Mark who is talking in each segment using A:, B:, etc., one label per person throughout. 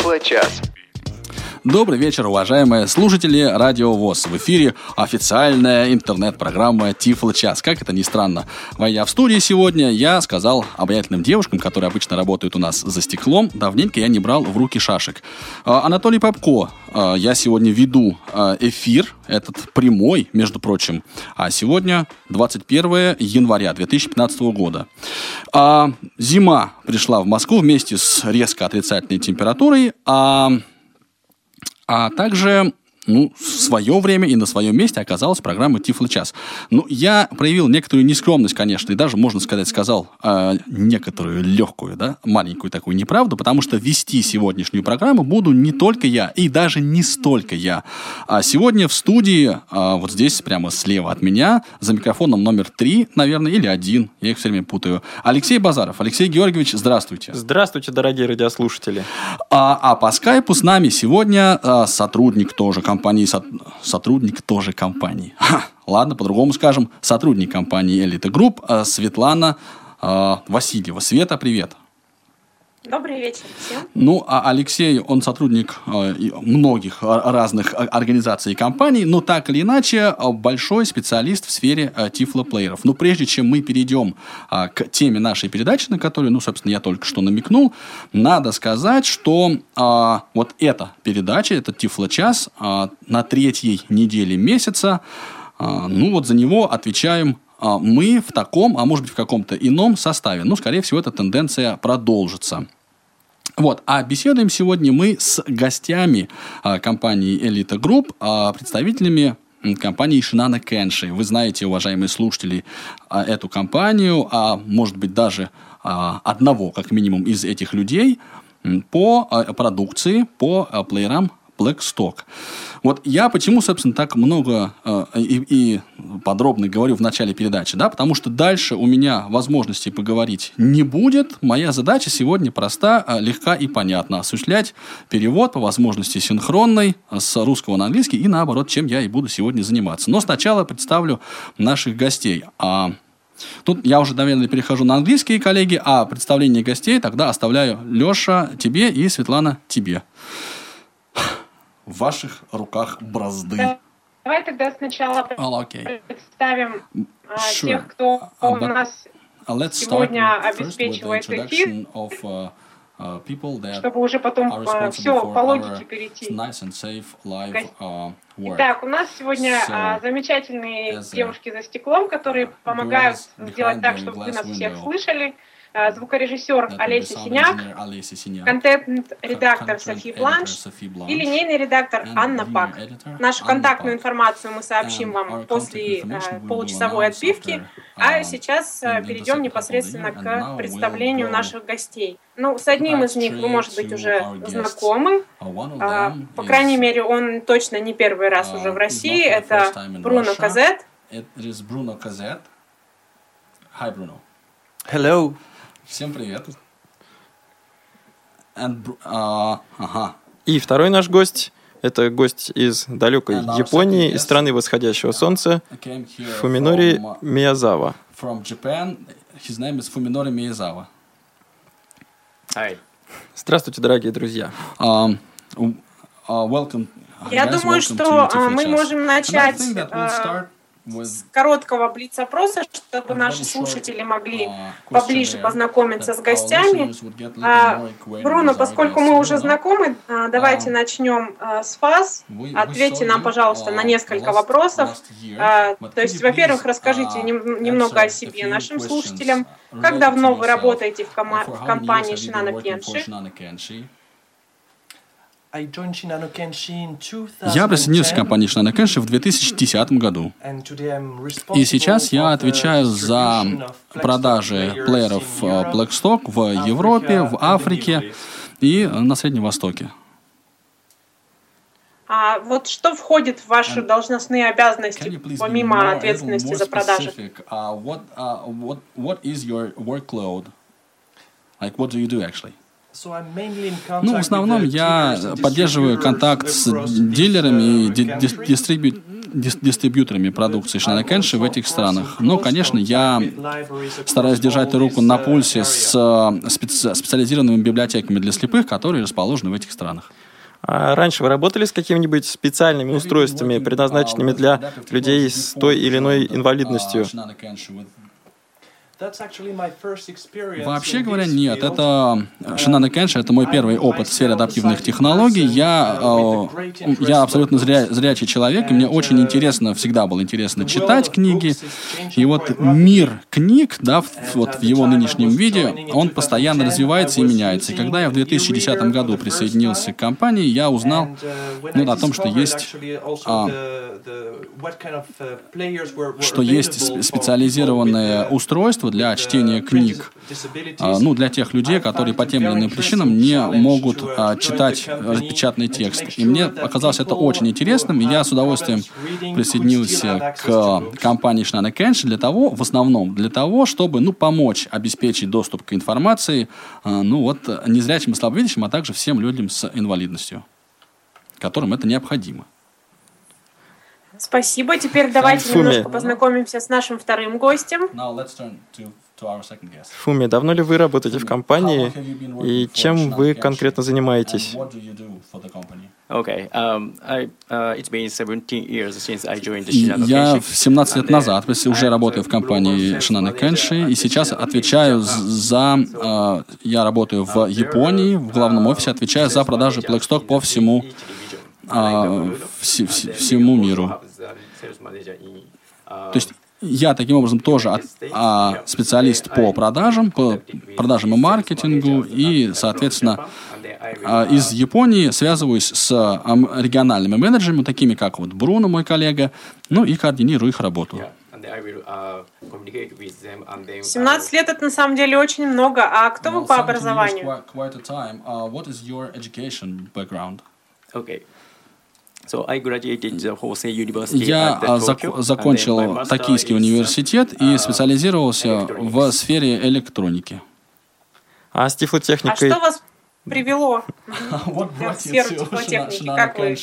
A: Тифло-час.
B: Добрый вечер, уважаемые слушатели Радио ВОЗ. В эфире официальная интернет-программа Тифло Час. Как это ни странно, войдя в студию сегодня, я сказал обаятельным девушкам, которые обычно работают у нас за стеклом, давненько я не брал в руки шашек. А, Анатолий Попко, а, я сегодня веду а, эфир, этот прямой, между прочим, а сегодня 21 января 2015 года. А, Зима пришла в Москву вместе с резко отрицательной температурой, а а также ну, в свое время и на своем месте оказалась программа Тифло час. Ну, я проявил некоторую нескромность, конечно, и даже, можно сказать, сказал э, некоторую легкую, да, маленькую такую неправду, потому что вести сегодняшнюю программу буду не только я, и даже не столько я. А сегодня в студии, э, вот здесь, прямо слева от меня, за микрофоном номер три, наверное, или один, я их все время путаю, Алексей Базаров. Алексей Георгиевич, здравствуйте.
C: Здравствуйте, дорогие радиослушатели.
B: А, а по скайпу с нами сегодня а, сотрудник тоже компании, со- сотрудник тоже компании. Ха, ладно, по-другому скажем, сотрудник компании Элита Групп Светлана а, Васильева. Света, привет.
D: Добрый вечер всем.
B: Ну, а Алексей, он сотрудник и многих а, разных а, организаций и компаний, но так или иначе а, большой специалист в сфере а, тифлоплееров. Но прежде чем мы перейдем а, к теме нашей передачи, на которую, ну, собственно, я только что намекнул, надо сказать, что а, вот эта передача, этот тифлочас а, на третьей неделе месяца, а, ну, вот за него отвечаем а, мы в таком, а может быть в каком-то ином составе. Ну, скорее всего, эта тенденция продолжится. Вот, а беседуем сегодня мы с гостями а, компании Elite Group, а, представителями компании Шинана Кенши. Вы знаете, уважаемые слушатели, а, эту компанию, а может быть даже а, одного, как минимум, из этих людей по а, продукции, по а, плеерам Blackstock. Вот я почему, собственно, так много э, и, и подробно говорю в начале передачи, да, потому что дальше у меня возможности поговорить не будет. Моя задача сегодня проста, э, легка и понятна. Осуществлять перевод по возможности синхронной с русского на английский и наоборот, чем я и буду сегодня заниматься. Но сначала представлю наших гостей. А Тут я уже, наверное, перехожу на английские, коллеги, а представление гостей тогда оставляю Леша тебе и Светлана тебе. В ваших руках бразды.
D: Давай тогда сначала
B: Oh, okay.
D: представим а,
B: Sure.
D: тех, кто
B: А,
D: у нас,
B: Uh, let's
D: Сегодня обеспечивает
B: introduction of uh, uh, people that
D: чтобы уже потом а,
B: responsible
D: все по логике перейти.
B: nice and safe live uh, work.
D: Итак, у нас сегодня
B: So,
D: а, замечательные девушки за стеклом, которые помогают сделать так, чтобы вы нас всех
B: window.
D: слышали. А, Звукорежиссер
B: be
D: Олеся Синяк, контент-редактор Софи Бланш и линейный редактор Анна Пак. Нашу контактную информацию мы сообщим вам после э, получасовой отбивки.
B: after,
D: А
B: um,
D: сейчас э, перейдем непосредственно к представлению наших гостей. Ну, с одним из них вы, может быть, уже знакомы.
B: Uh,
D: А, По крайней мере, он точно не первый раз
B: uh,
D: уже в России. Это Бруно. Казет.
B: It is Bruno Казет. Hi, Bruno.
C: Hello.
B: Всем привет. And, а, ага.
C: И второй наш гость – это гость из далекой
B: And
C: Японии, из страны восходящего солнца, Фуминори
B: from, uh,
C: Миязава.
B: from Japan. His name is Fuminori Miyazawa.
C: Здравствуйте, дорогие друзья.
B: Um, uh, welcome.
D: Я
B: guys,
D: думаю,
B: welcome
D: что а, мы можем начать
B: we'll
D: а,
B: with,
D: с короткого блиц-опроса, чтобы наши слушатели могли
B: uh,
D: поближе познакомиться с гостями. А,
B: acquainted
D: Бруно, поскольку мы уже знакомы, а, давайте
B: А,
D: начнем а, с вас. Ответьте нам, пожалуйста, на несколько вопросов. А, То есть, во-первых, расскажите нем- немного о себе нашим слушателям.
B: uh,
D: Как давно вы работаете в кома- в компании Шинана Кенши?
B: Shinano Kenshi?
E: I joined Shinano Kenshi in
B: Я присоединился к
E: 2010,
B: компании Shinano Kenshi в 2010 году.
E: and today I'm
B: И
E: responsible
B: сейчас я отвечаю за продажи плееров э, Blackstock в Европе, в
E: Africa and the
B: Африке
E: Middle East.
B: и э, на Среднем Востоке.
D: А вот что входит в ваши
B: And
D: должностные обязанности, помимо ответственности за продажи?
B: Uh, what, uh, what, what is your workload? Like, what do you do actually? Ну, в основном я поддерживаю контакт с дилерами и
E: uh,
B: ди-
E: country.
B: дис- дистрибью- дис- дистрибьюторами продукции Шинана Кенши в этих странах. Но, конечно, я стараюсь держать руку на пульсе с э, специ- специализированными библиотеками для слепых, которые расположены в этих странах.
C: А раньше вы работали с какими-нибудь специальными устройствами, предназначенными для людей с той или иной инвалидностью?
B: Вообще говоря, нет. Это Шинана Кенши, это мой первый опыт в сфере адаптивных технологий. Я, э, я абсолютно зря, зрячий человек, и мне очень интересно, всегда было интересно читать книги. И вот мир книг, да, в- вот в его нынешнем виде, он постоянно развивается и меняется. И когда я в 2010 году присоединился к компании, я узнал ну, о том, что есть, а, что есть сп- специализированные устройства для чтения книг. А, ну, для тех людей, которые по тем или иным причинам не могут а, читать распечатанный текст. И мне оказалось это очень интересным, и я с удовольствием присоединился к компании Schneider Kensch для того, в основном для того, чтобы, ну, помочь обеспечить доступ к информации, а, ну, вот, незрячим и слабовидящим, а также всем людям с инвалидностью, которым это необходимо.
D: Спасибо. Теперь давайте
C: Фуми.
D: немножко познакомимся с нашим вторым гостем.
C: Фуми, давно ли вы работаете в компании и чем вы конкретно занимаетесь?
A: Um, uh, it's been 17 years since I joined the
B: И
A: Shinano
B: Я
A: Kenshin.
B: в 17 лет
A: uh,
B: назад если уже
A: I'm
B: работаю в компании Шинана Кенши, и сейчас отвечаю
A: Japan.
B: за... э, Я работаю в Японии, в главном офисе, отвечаю за продажи Blackstock по всему а, все- все- всему миру. То есть я таким образом тоже от- а, специалист по продажам, по продажам и маркетингу, и, соответственно, а, из Японии связываюсь с ам, региональными менеджерами, такими как вот Бруно, мой коллега, ну и координирую их работу.
D: 17 лет это на самом деле очень много. А кто вы по образованию?
B: Я а,
A: Tokyo,
B: зак- закончил Токийский
A: uh,
B: университет и специализировался в сфере электроники.
C: А с
D: А
C: тифлотехникой
D: что вас привело в сферу теплотехники? Как вы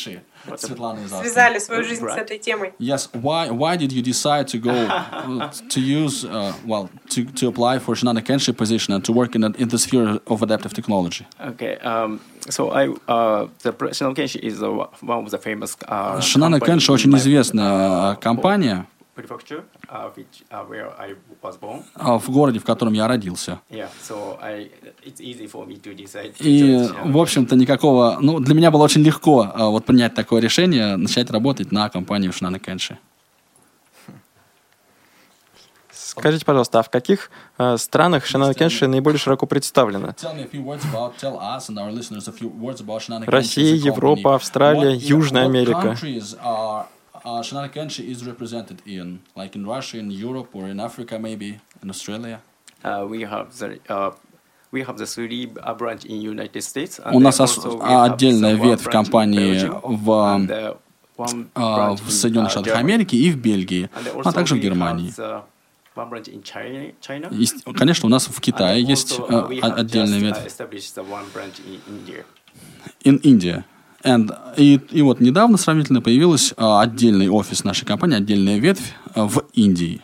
D: связали свою жизнь с этой темой?
B: Yes. Why why did you decide to go uh, to use uh, well to, to apply for Shinano Kenshi position and to work in, the in the sphere of adaptive technology?
A: Okay. Um, so I uh, the pre- Shinano Kenshi is the, one of the famous. Uh,
B: Shinano
A: company
B: Kenshi
A: in
B: очень
A: my,
B: известная
A: uh,
B: компания
A: Uh, which uh, where I was born.
B: а, в городе, в котором я родился.
A: Yeah. So I it's easy for me to decide. To
B: И, в общем-то, никакого... Ну, для меня было очень легко а, вот принять такое решение, начать работать на компанию Shinano Kenshi.
C: Скажите, пожалуйста, а в каких э, странах Шинана Кенши наиболее широко представлена?
B: Россия,
C: Европа, Австралия, Южная Америка.
B: Shinano Kenshi is represented in, like in Russia, in Europe, or in Africa, maybe, in Australia.
A: Uh, we have the uh, we have the three uh, branch in United States. and
B: У нас а, отдельная ветвь компании в,
A: uh,
B: а, в Соединенных
A: uh,
B: Штатах. Америки и в Бельгии, а также в Германии. Есть- конечно, у нас в Китае есть э,
A: uh,
B: отдельная
A: uh,
B: ветвь.
A: in India.
B: And, и, и вот недавно сравнительно появилась а, отдельный офис нашей компании, отдельная ветвь а, в Индии.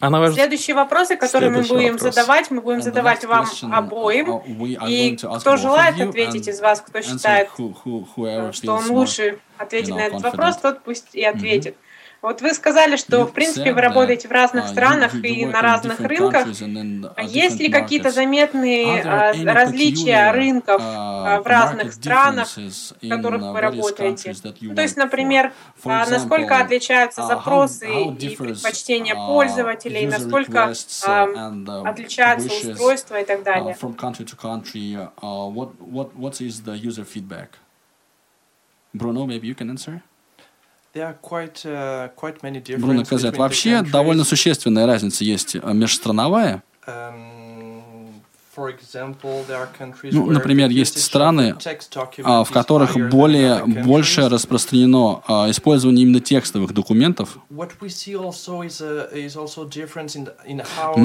C: А на ваш
D: Следующие вопросы, которые мы
C: Следующий
D: будем
C: вопрос.
D: задавать, мы будем
B: And
D: задавать вам обоим.
B: are
D: И кто желает ответить
B: and
D: из вас, кто считает,
B: who- who-
D: что он
B: more
D: лучше ответит
B: you know,
D: на этот
B: confident.
D: вопрос, тот пусть и ответит. Вот вы сказали, что, в принципе, вы работаете в разных
B: uh,
D: странах и на разных рынках.
B: uh,
D: А есть ли какие-то заметные а, различия рынков
B: uh,
D: а, в разных странах, в которых
B: uh,
D: вы работаете? Ну, то есть, например, а, насколько отличаются
B: uh,
D: запросы и предпочтения
B: uh,
D: пользователей, насколько а,
B: uh, uh,
D: отличаются устройства и так
B: uh,
D: далее.
B: uh? Bruno, maybe you can answer? Бруно сказать,
E: between the
B: вообще довольно существенная разница есть э, межстрановая.
E: Um,
B: Ну, например, есть страны, а, в которых более, больше распространено а, использование именно текстовых документов. Мы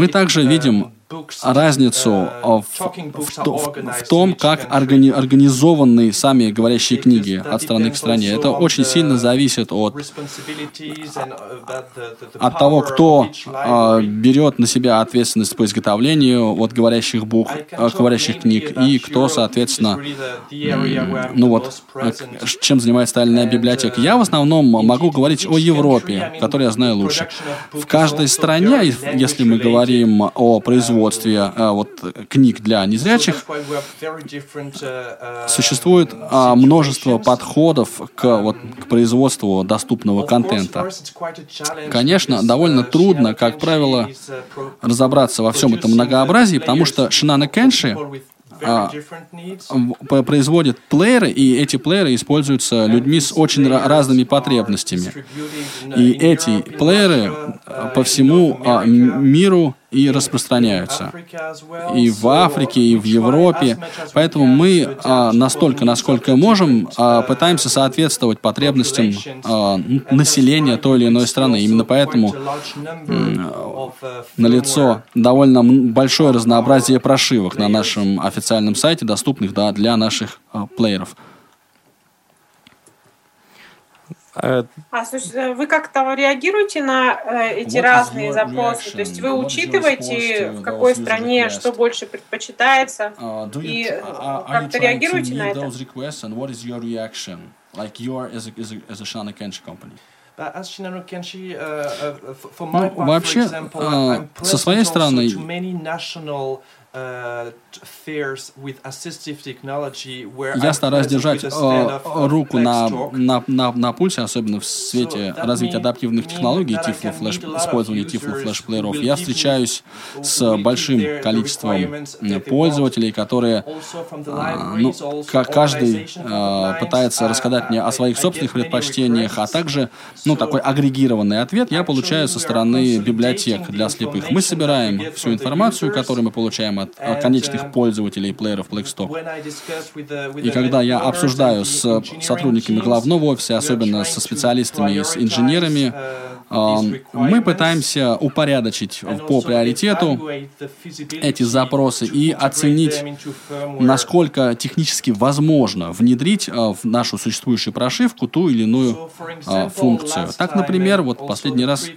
B: также
E: um,
B: видим разницу в, в, в том, как органи, организованы сами говорящие книги от страны к стране. Это очень сильно зависит от, от того, кто э, берет на себя ответственность по изготовлению вот говорящих букв, э, говорящих книг, и кто, соответственно, ну вот, чем занимается стальная библиотека. Я в основном могу говорить о Европе, которую я знаю лучше. В каждой стране, если мы говорим о производстве э, вот, книг для незрячих, существует а, множество подходов к, вот, к производству доступного контента. Конечно, довольно трудно, как правило, разобраться во всем этом многообразии, потому что Шинана Кенши а, производит плееры, и эти плееры используются людьми с очень разными потребностями. И эти плееры по всему а, миру и распространяются. И в Африке, и в Европе. Поэтому мы а, настолько, насколько можем, а, пытаемся соответствовать потребностям а, населения той или иной страны. Именно поэтому налицо довольно большое разнообразие прошивок на нашем официальном сайте, доступных да, для наших плееров.
D: Э, а, слушайте, э, вы как-то реагируете на э, эти разные запросы? То есть вы учитываете, в какой стране что больше предпочитается, uh, и uh, как-то реагируете на это?
B: Like your as a, as a, as a Shana Kenshi company.
E: Ну,
B: вообще, со своей стороны, Я стараюсь держать э, руку на, на, на, на пульсе, особенно в свете развития адаптивных технологий, тифло флеш, использования тифло флешплееров. Я встречаюсь с большим количеством пользователей, которые, а, ну, каждый э, пытается рассказать мне о своих собственных предпочтениях, а также, ну, такой агрегированный ответ я получаю со стороны библиотек для слепых. Мы собираем всю информацию, которую мы получаем от конечных uh, пользователей плееров Blackstock. И когда я обсуждаю с сотрудниками главного офиса, особенно со специалистами и с инженерами, мы пытаемся упорядочить по приоритету эти запросы и оценить, насколько технически возможно внедрить в нашу существующую прошивку ту или иную функцию. Так, например, вот последний раз,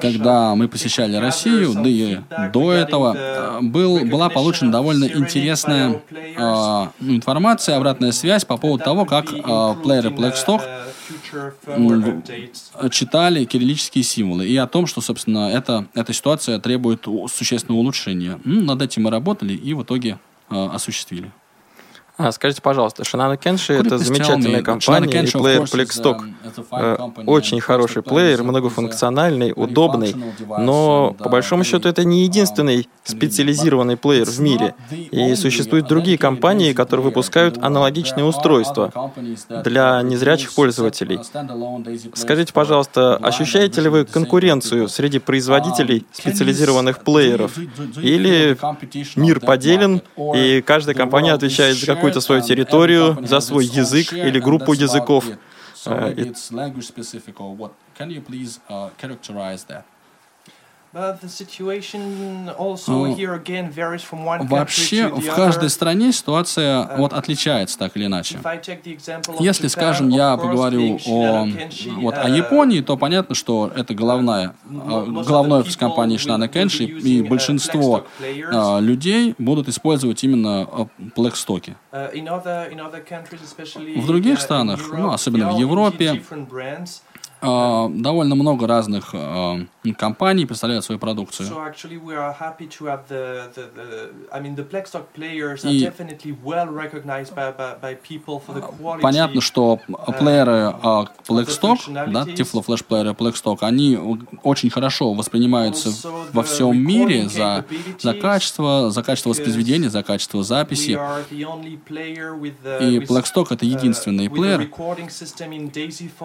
B: когда мы посещали Россию, да и до этого, был, была получена довольно интересная информация, обратная связь по поводу того, как плееры Blackstock читали кириллические символы и о том, что, собственно, эта, эта ситуация требует существенного улучшения. Над этим мы работали и в итоге э, осуществили.
C: А, скажите, пожалуйста, Шинана Кенши — это замечательная компания, и плеер Blackstock um, э, очень хороший плеер, многофункциональный, удобный, но по большому счету это не единственный специализированный плеер в мире, и существуют другие компании, которые выпускают аналогичные устройства для незрячих пользователей. Скажите, пожалуйста, ощущаете ли вы конкуренцию среди производителей специализированных плееров, или мир поделен, и каждая компания отвечает за какую какую-то свою территорию, за свой язык или группу языков.
B: Вообще, в каждой стране ситуация uh, вот отличается так или иначе. Если, скажем, я поговорю о, вот, о uh, Японии, то понятно, что это головная, uh, головной офис компании Shinano Kenshi, и большинство людей будут использовать именно Blackstock. В других странах, ну, особенно в Европе, Uh, довольно много разных uh, компаний представляют свою продукцию. И понятно, что плееры uh, Blackstock, да, Tiflo Flash плееры Blackstock, они очень хорошо воспринимаются во всем мире за, за качество, за качество воспроизведения, за качество записи. И Blackstock это единственный плеер,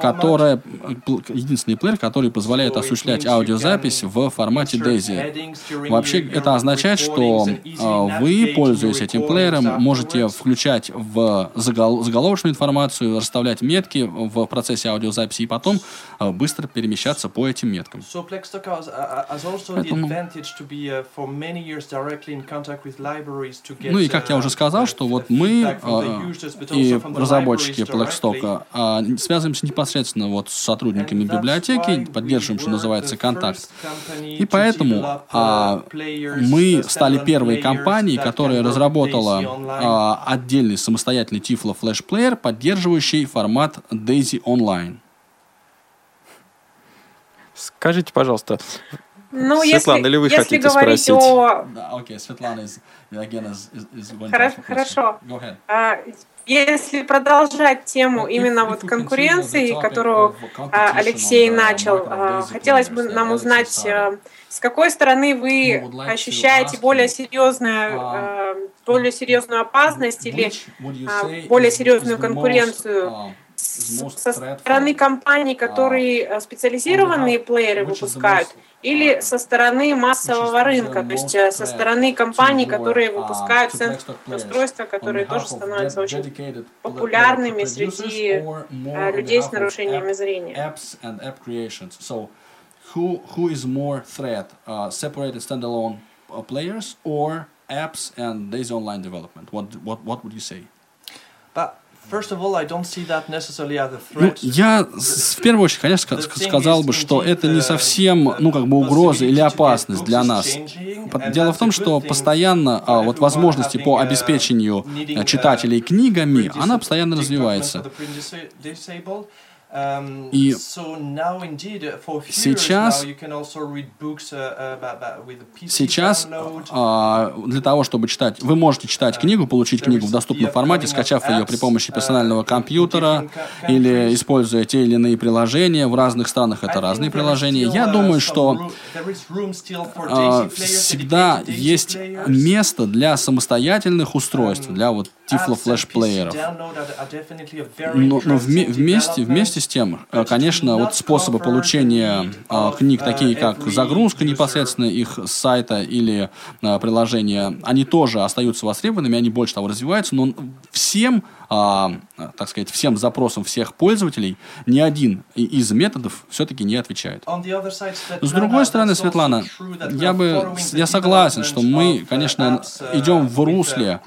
B: который единственный плеер, который позволяет осуществлять аудиозапись в формате DAISY. Вообще это означает, что э, вы, пользуясь этим плеером, можете включать в загол заголовочную информацию, расставлять метки в процессе аудиозаписи и потом э, быстро перемещаться по этим меткам. Поэтому... Ну и как я уже сказал, что вот мы и разработчики Blackstock связываемся непосредственно вот с сотрудниками библиотеки, поддерживаем, что называется, контакт. И поэтому а, мы стали первой компанией, которая разработала а, отдельный самостоятельный Tiflo Flash Player, поддерживающий формат DAISY Online.
C: Скажите, пожалуйста, ну, Светлана, если, или вы если хотите
D: говорить
C: спросить?
D: О... Да, окей, Светлана is, again, is, is going Хорошо. хорошо. Go ahead. А, если продолжать тему именно вот конкуренции, которую а, Алексей начал, а, хотелось бы нам узнать, а, с какой стороны вы ощущаете более серьезную, более серьезную опасность или более серьезную конкуренцию со стороны компаний, которые специализированные плееры выпускают, или со стороны массового рынка, то есть э, со стороны компаний, которые выпускают устройства, которые тоже становятся очень популярными среди э, людей с нарушениями зрения.
B: Who, who is more threat, uh, separated standalone uh, players or apps and days online development? What, what, what would you say? Ну, я в первую очередь, конечно, сказал бы, что это не совсем, ну, как бы угроза или опасность для нас. Дело в том, что постоянно а, вот возможности по обеспечению читателей книгами, она постоянно развивается. Um, И сейчас, сейчас а, для того, чтобы читать, вы можете читать uh, книгу, получить книгу в доступном формате, скачав ее при помощи uh, персонального компьютера или используя те или иные приложения. В разных странах это разные приложения. Я uh, думаю, что всегда есть место для самостоятельных устройств, um, для вот Tiflo флешплееров. Но, но вместе, вместе с тем, э, конечно, вот способы получения а, книг, такие как загрузка непосредственно их с сайта или а, приложения, они тоже остаются востребованными, они больше того развиваются, но всем а, так сказать, всем запросам всех пользователей, ни один из методов все-таки не отвечает. С другой стороны, Светлана, я бы, я согласен, что мы, конечно, идем в русле,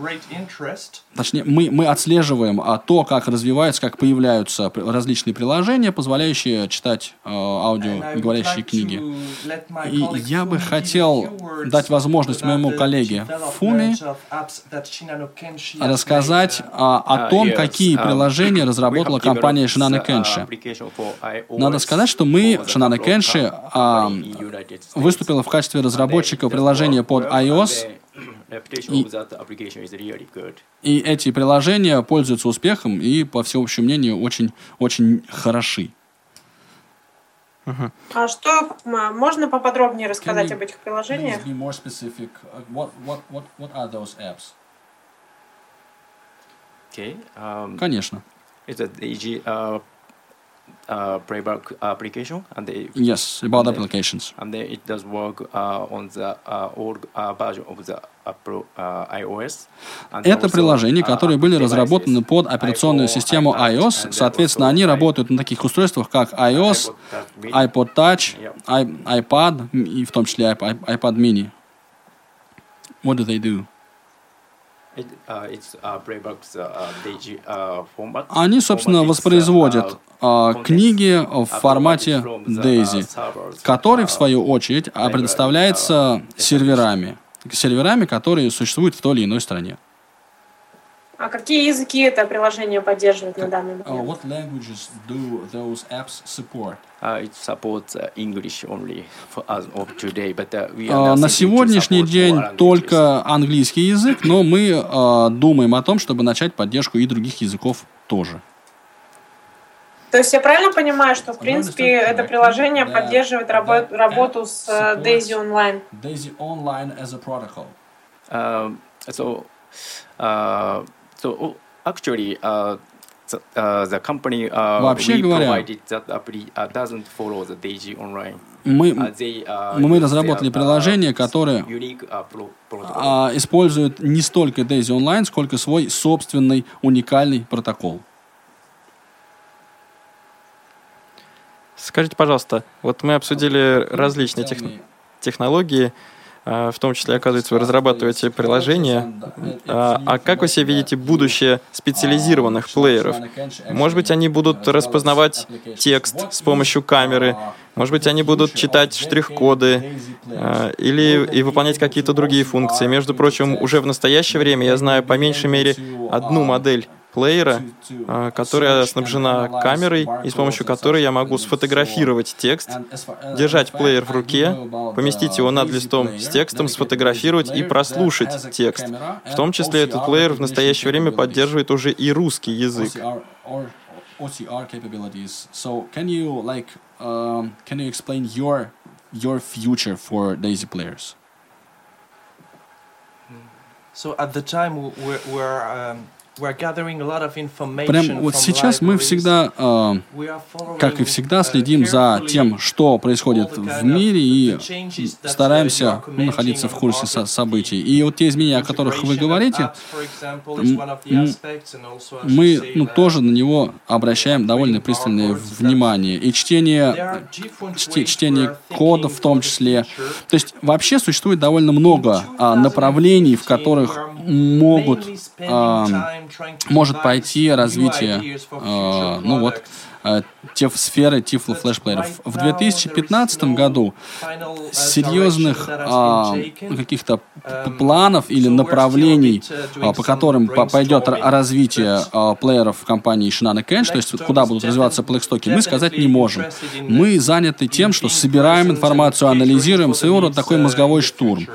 B: точнее, мы, мы отслеживаем а, то, как развиваются, как появляются различные приложения, позволяющие читать э, аудио говорящие книги. И я бы хотел дать возможность моему коллеге Фуми рассказать а, о том, какие приложения разработала компания Shinano Kenshi. Надо сказать, что мы, Shinano Kenshi, а, выступила в качестве разработчика приложения под iOS, и, и эти приложения пользуются успехом и, по всеобщему мнению, очень, очень хороши.
D: Uh-huh. А что можно поподробнее рассказать об этих приложениях? What, what, what, what are those apps?
B: Okay. Um, Конечно.
A: It's a easy uh, uh, playback application, and they,
B: yes, about and applications.
A: They, and then it does work uh, on the uh, old uh, version of the Apple, uh, iOS.
B: And Это приложения, uh, которые были разработаны под операционную систему iOS. Соответственно, они работают на таких устройствах, как iOS, iPod Touch, iPad и в том числе iPad Mini. What do they do? Они, собственно, воспроизводят uh, книги в формате DAISY, который, в свою очередь, предоставляется серверами, серверами, которые существуют в той или иной стране.
D: А какие языки это приложение поддерживает на данный момент? Uh,
B: what languages do those apps support?
A: Uh, it supports uh, English only for, as of today, but uh, we
B: are uh, на сегодняшний день только английский язык, но мы uh, думаем о том, чтобы начать поддержку и других языков тоже.
D: То есть я правильно понимаю, что в принципе это приложение поддерживает рабо- работу с Daisy Online?
B: Daisy Online as a protocol.
A: Uh, so, uh, So actually, uh, the company uh,
B: Вообще говоря,
A: that apply, uh, doesn't follow the DG online.
B: Мы, uh, they, uh, мы разработали приложение, которое unique, uh, использует не столько Daisy Online, сколько свой собственный уникальный протокол.
C: Скажите, пожалуйста, вот мы обсудили различные тех... технологии, а, в том числе, оказывается, вы разрабатываете приложения. А, а как вы себе видите будущее специализированных плееров? Может быть, они будут распознавать текст с помощью камеры, может быть, они будут читать штрих-коды а, или и выполнять какие-то другие функции. Между прочим, уже в настоящее время я знаю по меньшей мере одну модель плеера, а, которая снабжена камерой, и с помощью которой я могу сфотографировать текст, держать плеер в руке, поместить его над листом с текстом, сфотографировать и прослушать текст. В том числе этот плеер в настоящее время поддерживает уже и русский язык. OCR capabilities. So can you like um, can you explain your your future for Daisy players?
E: So at the time we're, we're um,
B: Прям вот сейчас мы всегда, э, как и всегда, следим за тем, что происходит в мире и стараемся ну, находиться в курсе со событий. И вот те изменения, о которых вы говорите, мы ну, тоже на него обращаем довольно пристальное внимание. И чтение, чтение кода в том числе. То есть вообще существует довольно много а, направлений, в которых могут а, может пойти развитие, э, ну вот, э, те сферы Tiflo флешплееров. В 2015 году серьезных э, каких-то планов или направлений, э, по которым пойдет развитие э, плееров компании Shinano Kench, то есть куда будут развиваться плейстоки, мы сказать не можем. Мы заняты тем, что собираем информацию, анализируем, своего рода такой мозговой штурм.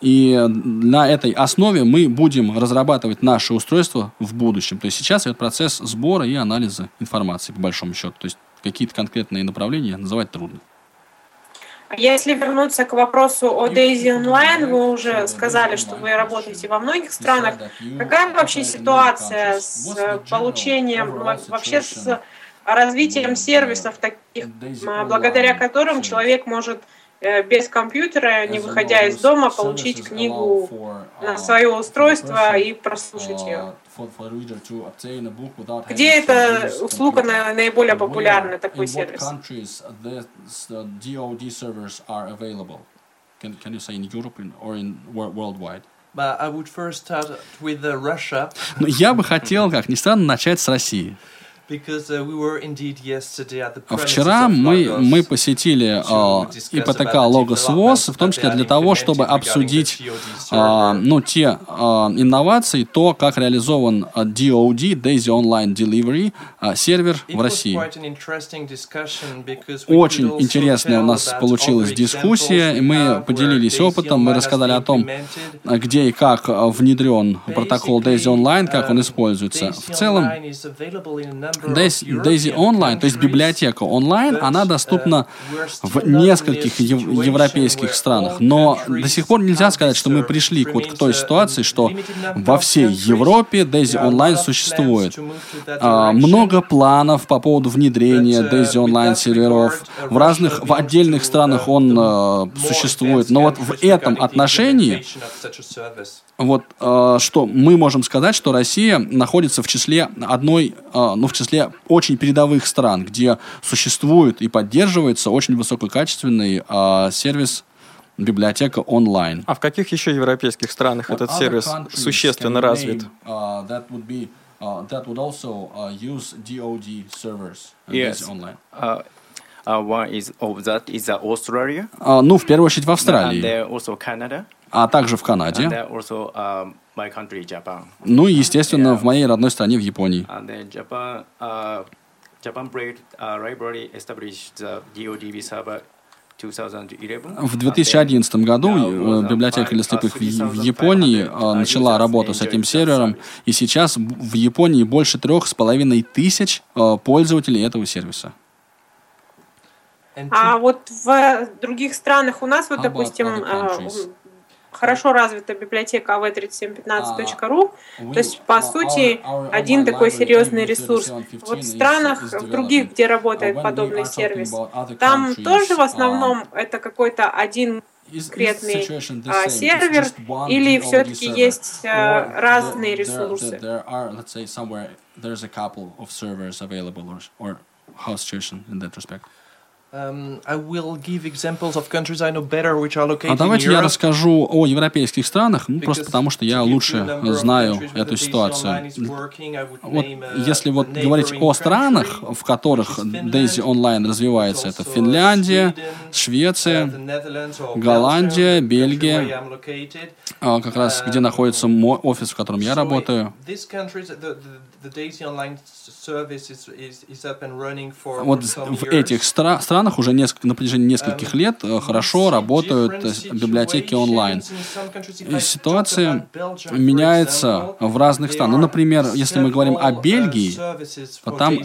B: И на этой основе мы будем разрабатывать наши устройства в будущем. То есть сейчас идет процесс сбора и анализа информации, по большому счету. То есть какие-то конкретные направления называть трудно.
D: Если вернуться к вопросу о Daisy Online, вы уже сказали, что вы работаете во многих странах. Какая вообще ситуация с получением, вообще с развитием сервисов таких, благодаря которым человек может без компьютера, не выходя из дома, получить книгу на свое устройство и прослушать ее. Где эта услуга наиболее популярна, такой сервис?
B: Can, can you say in Europe or in worldwide?
E: I would first start with Russia.
B: Я бы хотел, как ни странно, начать с России.
E: Uh,
B: Вчера мы, мы посетили uh, ИПТК Логос ВОЗ, в том числе для того, чтобы обсудить uh, ну, те uh, инновации, то, как реализован DOD, Daisy Online Delivery, uh, сервер в России. Очень интересная у нас получилась дискуссия, и мы поделились опытом, мы рассказали о том, где и как внедрен протокол Daisy Online, как он используется. В целом, Daisy Online, то есть библиотека онлайн, она доступна в нескольких европейских странах. Но до сих пор нельзя сказать, что мы пришли вот к той ситуации, что во всей Европе Daisy Online существует. А, много планов по поводу внедрения Daisy Online серверов. В разных, в отдельных странах он а, существует. Но вот в этом отношении вот что мы можем сказать, что Россия находится в числе одной, ну, в числе числе очень передовых стран, где существует и поддерживается очень высококачественный э, сервис библиотека онлайн.
C: А в каких еще европейских странах этот сервис существенно развит? Uh,
B: that would also uh, use DoD servers yes. online.
A: Uh, uh, one is of that is Australia.
B: Uh, ну, в первую очередь в Австралии.
A: And also Canada.
B: А также в Канаде.
A: And also, um.
B: Ну и, естественно, в моей родной стране, в Японии.
A: And then Japan, uh, Japan Braid uh, Library established the DODB server
B: в 2011 году э, библиотека для слепых в Японии э, начала работу с этим сервером, и сейчас в Японии больше трех с половиной тысяч э, пользователей этого сервиса.
D: А вот в других странах у нас, вот, допустим, хорошо развита библиотека av3715.ru, uh, то есть, по сути, один такой серьезный ресурс. Вот в странах, в других, где работает uh, подобный сервис, там тоже в основном это какой-то один конкретный а, сервер или все-таки есть а, разные ресурсы?
E: Um, I will give examples of countries I know better, which are located
B: а давайте я расскажу о европейских странах, ну, просто потому что я лучше знаю эту ситуацию. Вот если вот говорить о странах, в которых Daisy Online развивается, это Финляндия, Швеция, uh, Голландия, Бельгия, а, как раз где находится мой офис, в котором я работаю. Вот в этих странах странах уже несколько, на протяжении нескольких лет э, хорошо работают библиотеки онлайн. И ситуация меняется в разных странах. Ну, например, если мы говорим о Бельгии, то там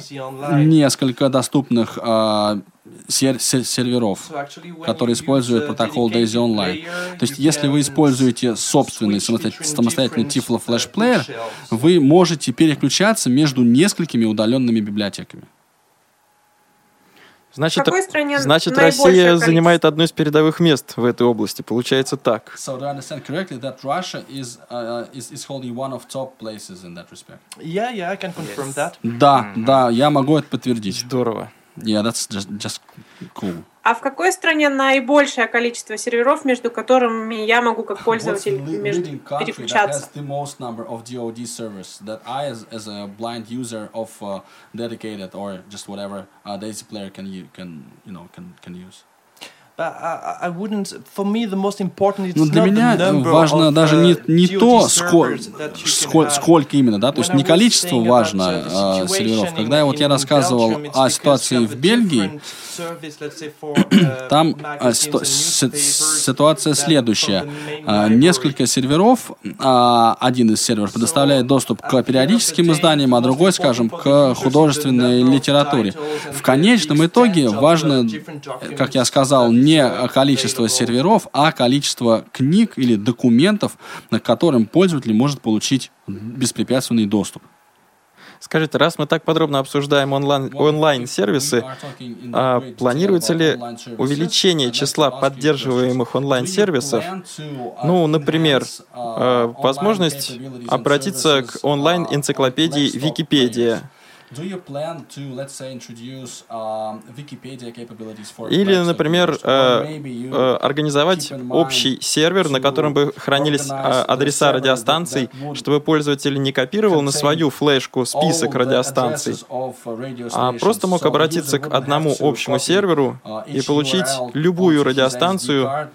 B: несколько доступных э, сер серверов, которые используют протокол Daisy Online. То есть, если вы используете собственный самостоятельный Tiflo Flash Player, вы можете переключаться между несколькими удаленными библиотеками.
C: Значит, значит Россия занимает одно из передовых мест в этой области. Получается так. So do I understand correctly that Russia is, uh, is, is holding one of top places in that respect?
E: Yeah, yeah, I can confirm yes. that.
B: Да, mm-hmm. да, я могу это подтвердить.
C: Здорово.
B: Yeah, that's just, just cool.
D: А в какой стране наибольшее количество серверов, между которыми я могу как пользователь между, переключаться?
B: Но для меня важно даже не, uh, не то, сколь, сколь, сколько именно, да, то есть не количество важно э, серверов. Когда вот я рассказывал о ситуации в Бельгии, uh, там э, ситуация следующая. Э, несколько серверов, э, один из серверов предоставляет доступ к периодическим изданиям, а другой, скажем, к художественной литературе. В конечном итоге важно, как я сказал, не количество серверов, а количество книг или документов, на которым пользователь может получить беспрепятственный доступ.
C: Скажите, раз мы так подробно обсуждаем онлайн, онлайн-сервисы, а планируется ли увеличение числа поддерживаемых онлайн-сервисов? Ну, например, э, возможность обратиться к онлайн-энциклопедии Википедия или, например, э, э, организовать общий сервер, на котором бы хранились э, адреса радиостанций, чтобы пользователь не копировал на свою флешку список радиостанций, а просто мог обратиться к одному общему серверу uh, и получить любую радиостанцию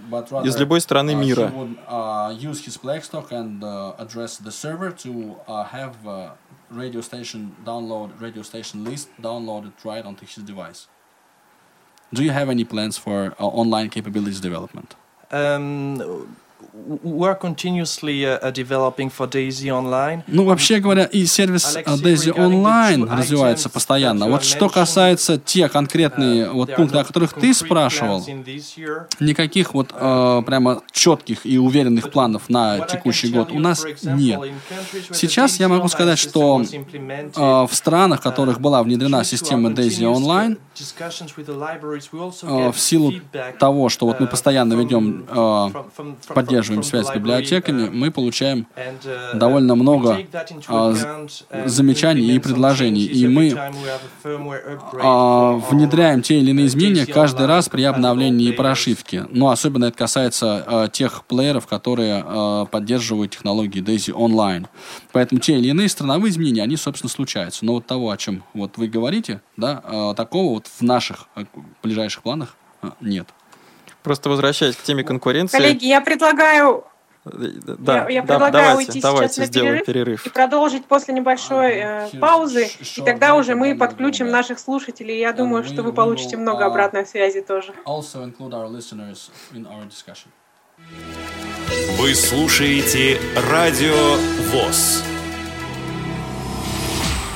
C: из любой страны мира radio station download radio station list downloaded right onto his device.
B: Do you have any plans for uh, online capabilities development?
E: Um, we're continuously uh, developing for Daisy Online.
B: Ну, вообще говоря, и сервис Daisy Online развивается постоянно. Вот что касается те конкретные uh, вот пункты, о которых ты спрашивал, никаких вот э, прямо четких и уверенных планов на текущий год у нас нет. Сейчас я могу сказать, что э, в странах, в которых была внедрена система Daisy Online, э, в силу того, что вот мы постоянно ведем э, поддерживаем связь с библиотеками, мы получаем довольно много а, замечаний и предложений. И мы а, внедряем те или иные изменения каждый раз при обновлении прошивки. Но особенно это касается а, тех плееров, которые а, поддерживают технологии Daisy Online. Поэтому те или иные страновые изменения, они, собственно, случаются. Но вот того, о чем вот вы говорите, да, а, такого вот в наших ближайших планах нет.
C: Просто возвращаясь к теме конкуренции.
D: Коллеги, я предлагаю
C: да, я, я предлагаю да, давайте, уйти давайте сейчас на перерыв, перерыв
D: и продолжить после небольшой э, паузы, и тогда уже мы подключим наших слушателей. Я думаю, что вы получите много обратной связи тоже.
F: Вы слушаете Радио ВОЗ.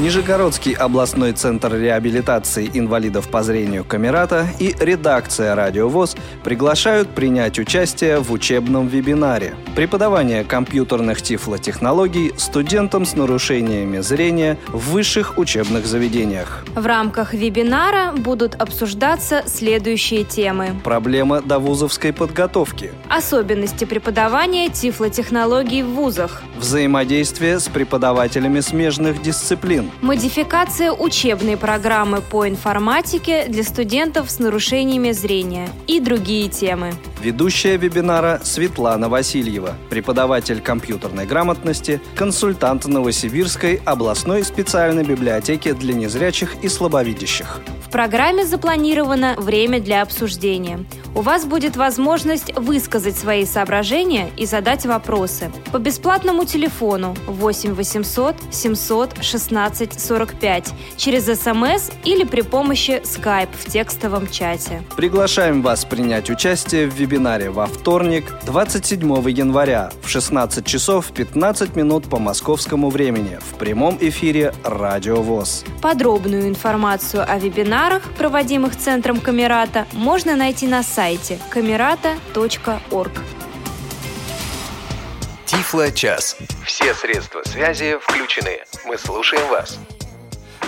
F: Нижегородский областной центр реабилитации инвалидов по зрению Камерата и редакция «Радио ВОЗ» приглашают принять участие в учебном вебинаре «Преподавание компьютерных тифлотехнологий студентам с нарушениями зрения в высших учебных заведениях».
G: В рамках вебинара будут обсуждаться следующие темы.
F: Проблема довузовской подготовки.
G: Особенности преподавания тифлотехнологий в вузах.
F: Взаимодействие с преподавателями смежных дисциплин.
G: Модификация учебной программы по информатике для студентов с нарушениями зрения и другие темы.
F: Ведущая вебинара Светлана Васильева, преподаватель компьютерной грамотности, консультант Новосибирской областной специальной библиотеки для незрячих и слабовидящих.
G: В программе запланировано время для обсуждения. У вас будет возможность высказать свои соображения и задать вопросы по бесплатному телефону 8 800 700 16 45 через СМС или при помощи Skype в текстовом чате.
F: Приглашаем вас принять участие в вебинаре во вторник, 27 января в 16 часов 15 минут по московскому времени в прямом эфире Радио ВОЗ.
G: Подробную информацию о вебинарах, проводимых Центром Камерата, можно найти на сайте камерата.орг.
H: Тифло час. Все средства связи включены. Мы слушаем вас.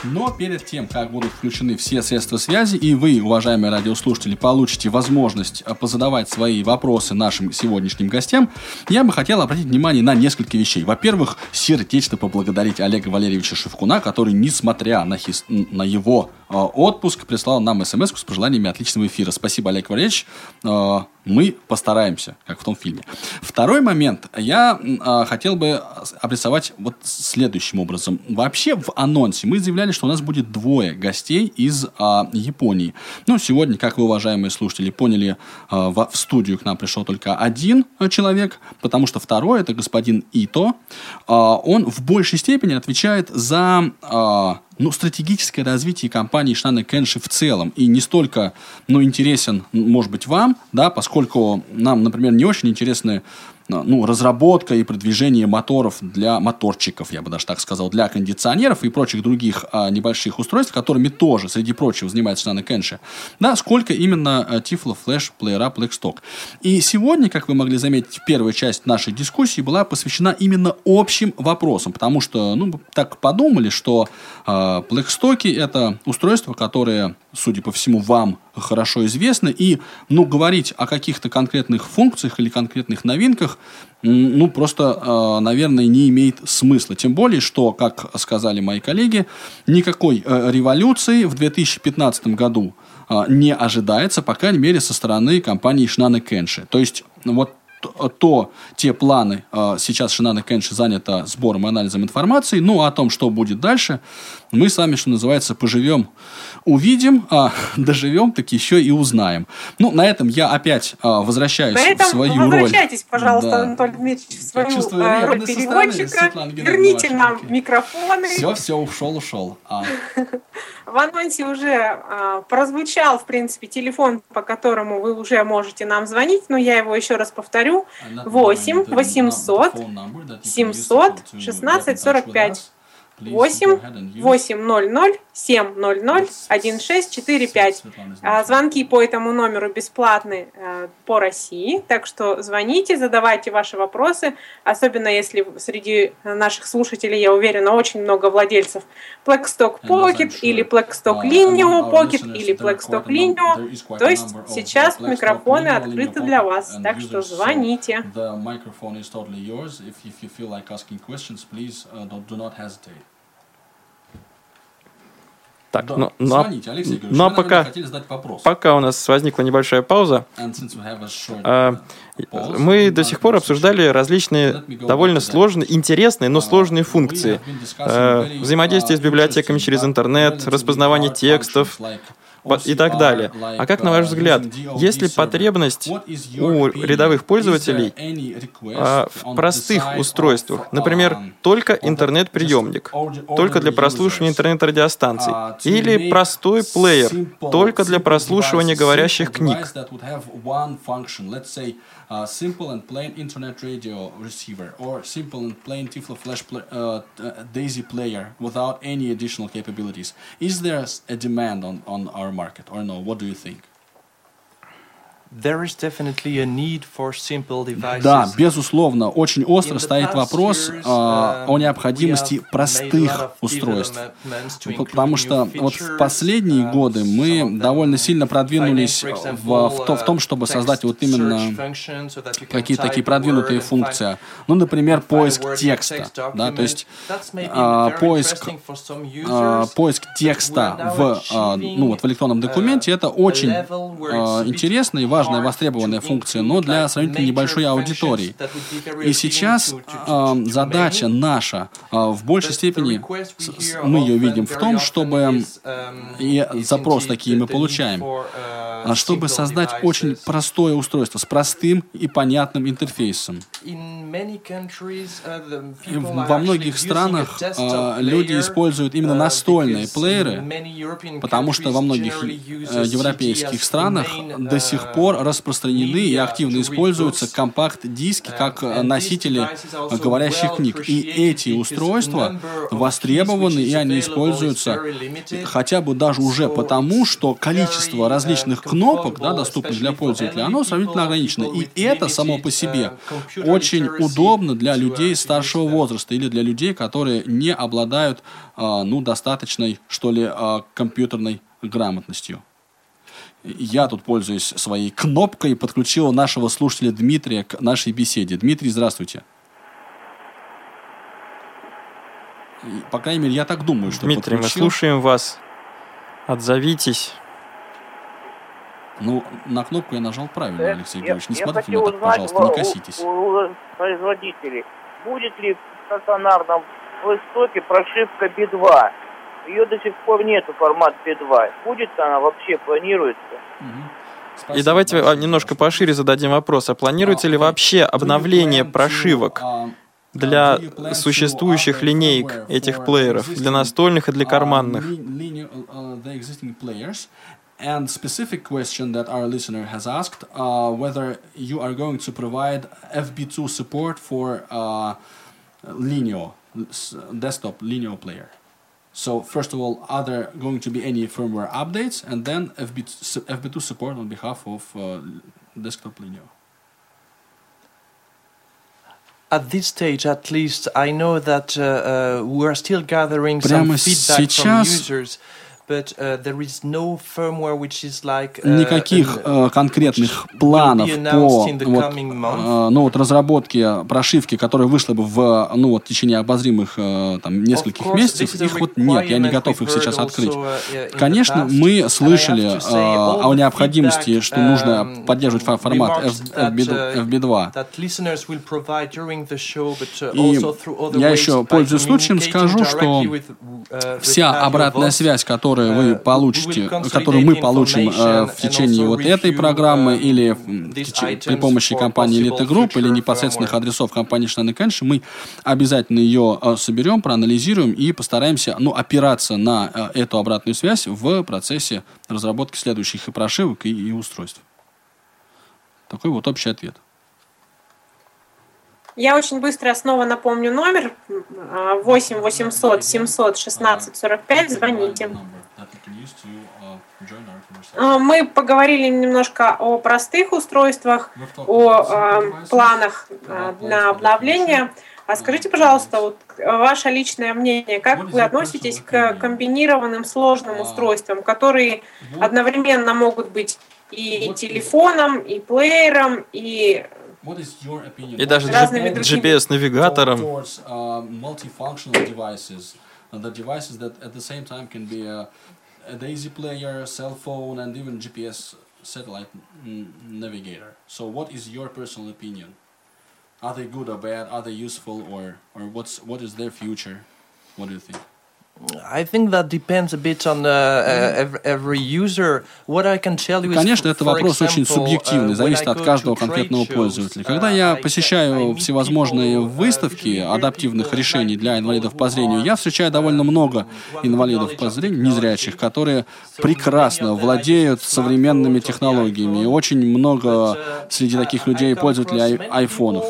B: Но перед тем, как будут включены все средства связи, и вы, уважаемые радиослушатели, получите возможность э, позадавать свои вопросы нашим сегодняшним гостям, я бы хотел обратить внимание на несколько вещей. Во-первых, сердечно поблагодарить Олега Валерьевича Шевкуна, который, несмотря на, хис... на его э, отпуск, прислал нам смс с пожеланиями отличного эфира. Спасибо, Олег Валерьевич. Э, мы постараемся, как в том фильме. Второй момент. Я э, хотел бы обрисовать вот следующим образом. Вообще в анонсе мы заявляли, что у нас будет двое гостей из э, Японии. Ну, сегодня, как вы, уважаемые слушатели, поняли, э, в, в студию к нам пришел только один человек, потому что второй, это господин Ито. Э, он в большей степени отвечает за... Э, ну, стратегическое развитие компании Шнана Кенши в целом. И не столько, ну, интересен, может быть, вам, да, поскольку нам, например, не очень интересны ну, разработка и продвижение моторов для моторчиков, я бы даже так сказал, для кондиционеров и прочих других а, небольших устройств, которыми тоже, среди прочего, занимается Nano Kenshi, да, сколько именно Tiflo Flash плеера Blackstock. И сегодня, как вы могли заметить, первая часть нашей дискуссии была посвящена именно общим вопросам, потому что, ну, так подумали, что а, Blackstock это устройства, которые, судя по всему, вам хорошо известны, и, ну, говорить о каких-то конкретных функциях или конкретных новинках ну, просто, э, наверное, не имеет смысла. Тем более, что, как сказали мои коллеги, никакой э, революции в 2015 году э, не ожидается, по крайней мере, со стороны компании Шнана Кенши. То есть, вот то те планы, сейчас Шинана Кенши занята сбором и анализом информации, ну, а о том, что будет дальше, мы с вами, что называется, поживем увидим, а, доживем, так еще и узнаем. Ну, на этом я опять а, возвращаюсь
D: Поэтому
B: в свою
D: роль.
B: Возвращайтесь,
D: пожалуйста, да. Анатолий Дмитриевич, в свою чувствую, а, роль переводчика. Верните нам микрофоны.
B: Все, все, ушел, ушел. А.
D: В анонсе уже а, прозвучал, в принципе, телефон, по которому вы уже можете нам звонить, но я его еще раз повторю. 8 800 700 16 45. 8 800 700 1645. Звонки по этому номеру бесплатны э, по России, так что звоните, задавайте ваши вопросы, особенно если среди наших слушателей, я уверена, очень много владельцев Blackstock Pocket или Blackstock Linear Pocket или Blackstock Linear. То есть сейчас микрофоны открыты для вас, так что звоните.
C: Так, да. ну, ну, а Звоните, Алексей Григорьевич, ну, а пока, пока у нас возникла небольшая пауза, uh, мы до сих пор обсуждали различные довольно сложные, интересные, но uh, сложные функции. Uh, взаимодействие с библиотеками через интернет, распознавание текстов, и так далее. А как, на ваш взгляд, есть ли потребность у рядовых пользователей а, в простых устройствах, например, только интернет-приемник, только для прослушивания интернет-радиостанций, или простой плеер, только для прослушивания говорящих книг?
B: Uh, simple and plain internet radio receiver or simple and plain Tiflo Flash play, uh, Daisy player without any additional capabilities. Is there a demand on, on our market or no? What do you think? Да, безусловно, очень остро стоит вопрос э, о необходимости простых устройств. Потому что вот в последние годы мы довольно сильно продвинулись в, в, то, в том, чтобы создать вот именно какие-то такие продвинутые функции. Ну, например, поиск текста. Да, то есть э, поиск, э, поиск текста в, э, ну, вот в электронном документе это очень э, интересно и важно важная, востребованная функция, но для сравнительно небольшой аудитории. И сейчас э, задача наша э, в большей степени, мы ее видим в том, чтобы, и запрос такие мы получаем, а чтобы создать очень простое устройство с простым и понятным интерфейсом. Во многих странах э, люди используют именно настольные плееры, потому что во многих европейских странах до сих пор пор распространены и активно используются компакт-диски как носители говорящих книг. И эти устройства востребованы, и они используются хотя бы даже уже потому, что количество различных кнопок, да, доступных для пользователя, оно сравнительно ограничено. И это само по себе очень удобно для людей старшего возраста или для людей, которые не обладают ну, достаточной, что ли, компьютерной грамотностью. Я тут пользуюсь своей кнопкой и подключил нашего слушателя Дмитрия к нашей беседе. Дмитрий, здравствуйте. По крайней мере, я так думаю, что
C: Дмитрий, подключил. мы слушаем вас. Отзовитесь.
B: Ну, на кнопку я нажал правильно, э, Алексей Георгиевич. Не я смотрите на так, пожалуйста, не коситесь. У,
I: у производителей будет ли в стационарном флешстоке прошивка B2? Ее до сих пор нету, формат P2. Будет она вообще, планируется?
C: И давайте а, немножко пошире зададим вопрос. А планируется ли вообще обновление прошивок для существующих линеек этих плееров, для настольных и для карманных?
B: And specific question that our listener has asked, uh, whether you are going to provide FB2 support for uh, Linio, desktop Linio player. So first of all, are there going to be any firmware updates, and then FB, FB2 support on behalf of uh, desktop Linio?
E: At this stage, at least, I know that uh, uh, we are still gathering some feedback from users. Uh, uh,
B: Никаких uh, конкретных планов по вот, ну, вот разработке прошивки, которая вышла бы в ну, вот, течение обозримых там, нескольких месяцев, их вот нет, я не готов их сейчас открыть. Конечно, мы слышали о необходимости, что нужно um, поддерживать формат FB2. И я еще, пользуясь случаем, скажу, что вся обратная связь, которая которые вы э, получите, которые мы получим э, в течение вот этой программы или при помощи компании Elite Group или непосредственных адресов компании Schneider Kenshi, мы обязательно ее э, соберем, проанализируем и постараемся ну, опираться на эту обратную связь в процессе разработки следующих и прошивок, и, и устройств. Такой вот общий ответ.
D: Я очень быстро снова напомню номер 8 800 716 45. Звоните. А, мы поговорили немножко о простых устройствах, о э, планах э, на обновление. А скажите, пожалуйста, вот ваше личное мнение, как вы относитесь к комбинированным сложным устройствам, которые одновременно могут быть и телефоном, и плеером, и
C: и даже GPS-навигатором.
B: the a daisy player, cell phone, and even GPS satellite navigator. So, what is your personal opinion? Are they good or bad? Are they useful or or what's what is their future? What do you think? Конечно, это вопрос очень субъективный, uh, зависит от каждого конкретного пользователя. Когда uh, я посещаю всевозможные выставки адаптивных решений для инвалидов по зрению, я встречаю довольно много инвалидов по зрению, незрячих, которые прекрасно владеют современными технологиями. И очень много uh, среди таких людей пользователей айфонов.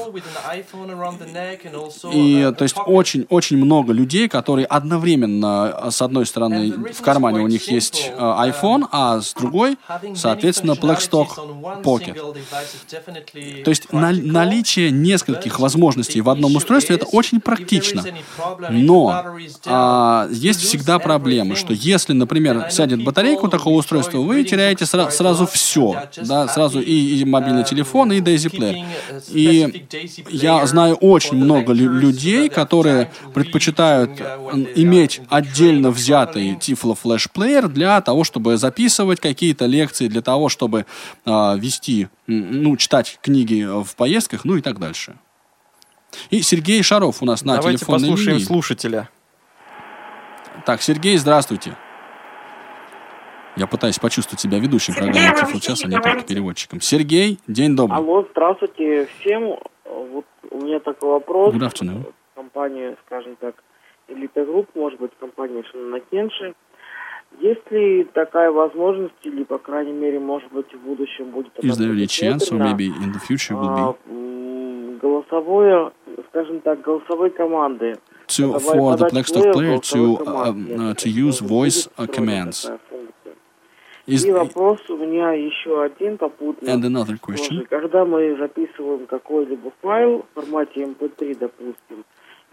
B: И то есть очень-очень много людей, которые одновременно с одной стороны, в кармане у них есть э, iPhone, а с другой, соответственно, Blackstock Pocket. То есть на, наличие нескольких возможностей в одном устройстве это очень практично. Но а, есть всегда проблема, что если, например, сядет батарейка у такого устройства, вы теряете сра- сразу все, да, сразу и, и мобильный телефон, и Daisy Player. И я знаю очень много людей, которые предпочитают иметь отдельно взятый Tiflo Flash Player для того, чтобы записывать какие-то лекции, для того, чтобы э, вести, ну, читать книги в поездках, ну и так дальше. И Сергей Шаров у нас на
C: Давайте
B: телефонной
C: послушаем
B: линии.
C: слушателя.
B: Так, Сергей, здравствуйте. Я пытаюсь почувствовать себя ведущим программы «Тифло час», а не только переводчиком. Сергей, день добрый.
J: Алло, здравствуйте всем. Вот у меня такой вопрос.
B: Good afternoon.
J: Компания, скажем так, Элита Групп, может быть, компания Shinano Kenshi. Есть ли такая возможность, или, по крайней мере, может быть, в будущем будет
B: Is there any chance, or maybe in the future will be...
J: голосовое, скажем так, голосовые команды.
B: To, for the Blackstock player to, uh, to use voice uh, commands.
J: Is, И вопрос у меня еще один попутный.
B: And another question.
J: Когда мы записываем какой-либо файл в формате MP3, допустим,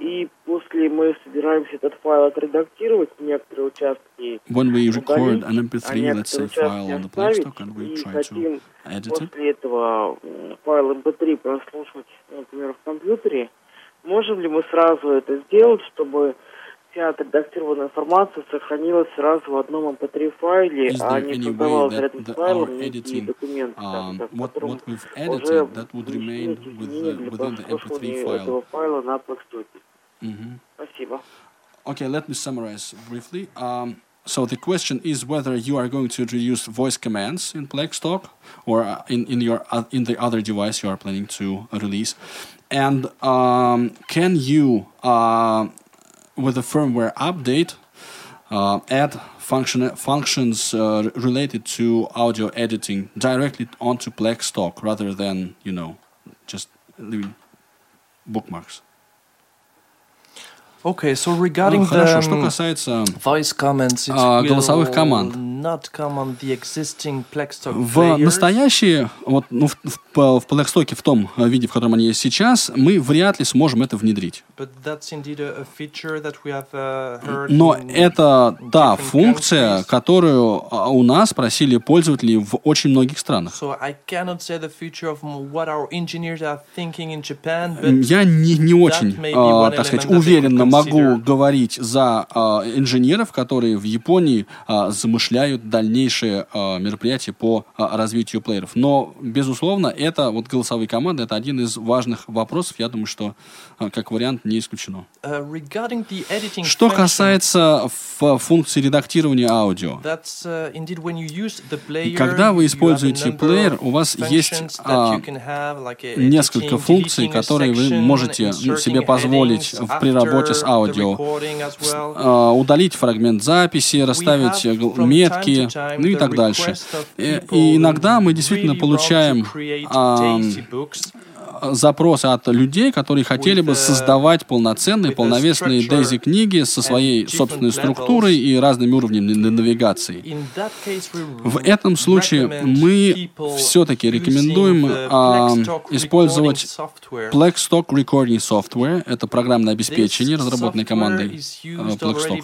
J: и после мы собираемся этот файл отредактировать, некоторые участки
B: When we record an MP3, let's say, file on the Blackstock, and we try to edit it.
J: после этого файл MP3 прослушать, например, в компьютере, можем ли мы сразу это сделать, чтобы вся отредактированная информация сохранилась сразу в одном MP3 файле, а не создавалась рядом с файлом некие документы, um, так,
B: what, what we've edited, that would remain with the, within the MP3 file.
J: этого файла на Blackstock.
B: Mm-hmm.
J: Спасибо.
B: Okay, let me summarize briefly. Um, so the question is whether you are going to introduce voice commands in Blackstock or uh, in, in your uh, in the other device you are planning to release, and um, can you uh, with a firmware update uh, add function functions uh, related to audio editing directly onto Blackstock rather than you know just leaving bookmarks.
E: Okay, so regarding
B: ну, хорошо,
E: the
B: что касается
E: voice comments,
B: а, голосовых команд, в настоящие, вот, ну, в, в, в Blackstock в том виде, в котором они есть сейчас, мы вряд ли сможем это внедрить.
E: Uh,
B: Но это та функция, которую а, у нас просили пользователи в очень многих странах. Я не, не очень, а, так сказать, уверенно могу говорить за а, инженеров, которые в Японии а, замышляют дальнейшие а, мероприятия по а, развитию плееров. Но, безусловно, это вот голосовые команды, это один из важных вопросов. Я думаю, что а, как вариант не исключено.
E: Uh,
B: что касается функции редактирования аудио,
E: uh,
B: когда вы используете плеер, у вас есть а, несколько функций, которые вы можете ну, себе позволить при работе с аудио. А, удалить фрагмент записи, расставить метки, ну и так дальше. И иногда мы действительно получаем запросы от людей, которые хотели бы создавать полноценные, полновесные Дейзи книги со своей собственной структурой и разными уровнями навигации. В этом случае мы все-таки рекомендуем а, использовать Blackstock Recording Software. Это программное обеспечение, разработанное командой Blackstock.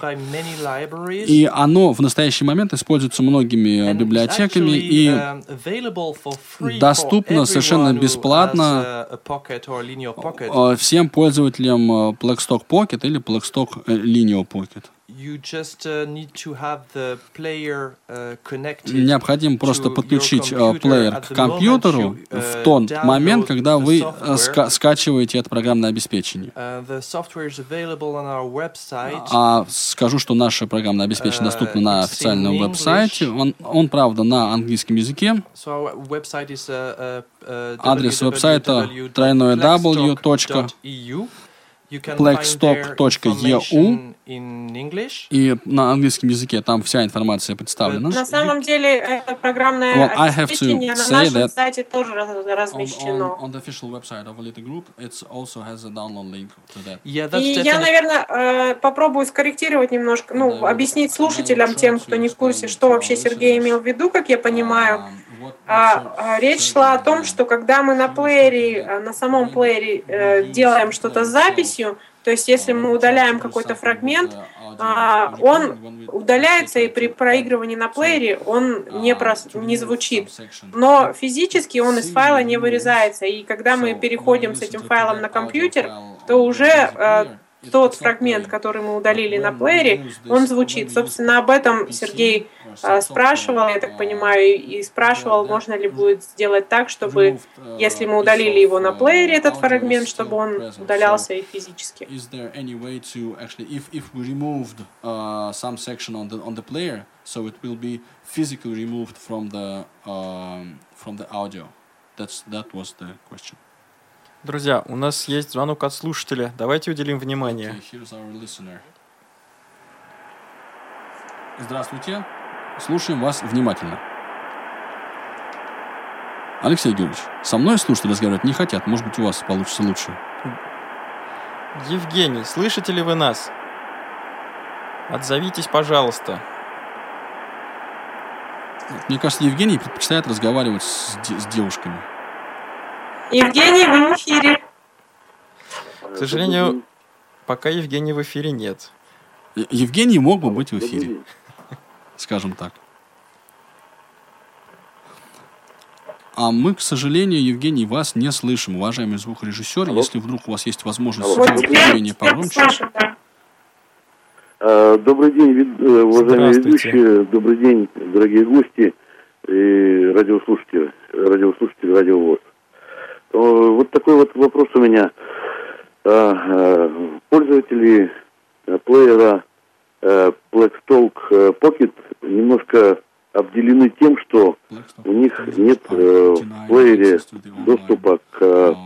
B: И оно в настоящий момент используется многими библиотеками и доступно совершенно бесплатно всем пользователям Blackstock Pocket или Blackstock Linear Pocket. Необходимо просто подключить плеер к компьютеру в тот момент, когда вы ска скачиваете это программное обеспечение. А скажу, что наше программное обеспечение доступно на официальном веб-сайте. Он, он, правда, на английском языке. Адрес веб-сайта тройное w.eu blackstock.eu и на английском языке там вся информация представлена.
D: На самом деле это программное well, обеспечение на нашем сайте тоже размещено. On, on, on the official website of Elite Group, it also has a download link to that. Yeah, that's и я, наверное, э, попробую скорректировать немножко, ну, объяснить слушателям, тем, кто не в курсе, что вообще Сергей имел в виду, как я понимаю. Um, а, а, речь шла о том, что когда мы на плеере, э, на самом плеере э, делаем что-то с записью, то есть если мы удаляем какой-то фрагмент, а, он удаляется, и при проигрывании на плеере он не, прос, не звучит. Но физически он из файла не вырезается. И когда мы переходим с этим файлом на компьютер, то уже э, тот фрагмент, который мы удалили на плеере, он звучит. Собственно, об этом Сергей а, спрашивал, я так понимаю, и спрашивал, можно ли будет сделать так, чтобы, если мы удалили его на плеере, этот фрагмент, чтобы он удалялся и физически. so it will be physically removed from the um, from the audio. That's that was the question.
C: Друзья, у нас есть звонок от слушателя. Давайте уделим внимание. Okay,
B: Здравствуйте. Слушаем вас внимательно. Алексей Георгиевич, со мной слушатели разговаривать не хотят. Может быть, у вас получится лучше.
C: Евгений, слышите ли вы нас? Отзовитесь, пожалуйста.
B: Мне кажется, Евгений предпочитает разговаривать с, с девушками.
D: Евгений, вы в эфире.
C: К сожалению, пока Евгений в эфире нет.
B: Евгений мог бы быть в эфире, скажем так. А мы, к сожалению, Евгений, вас не слышим, уважаемый звукорежиссер. Алло. Если вдруг у вас есть возможность Алло. сделать менее погромче.
K: А, добрый день, э, уважаемые ведущие. Добрый день, дорогие гости и радиослушатели, радиослушатели Радио вот такой вот вопрос у меня. А, э, пользователи э, плеера Blackstalk Pocket немножко обделены тем, что у них нет в плеере доступа к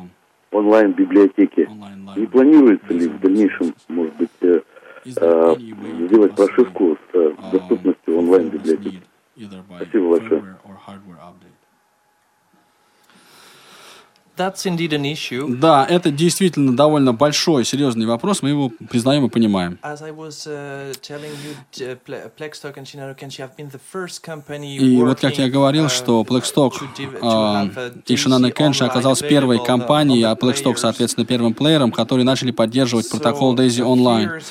K: онлайн-библиотеке. Не планируется ли в дальнейшем, может быть, сделать прошивку с доступностью онлайн-библиотеки? Спасибо большое.
B: Да, это действительно довольно большой, серьезный вопрос. Мы его признаем и понимаем. И вот как я говорил, uh, что Blackstock uh, и Shannon Кенши оказалась первой компанией, а Blackstock, соответственно, первым плеером, которые начали поддерживать протокол Daisy Online.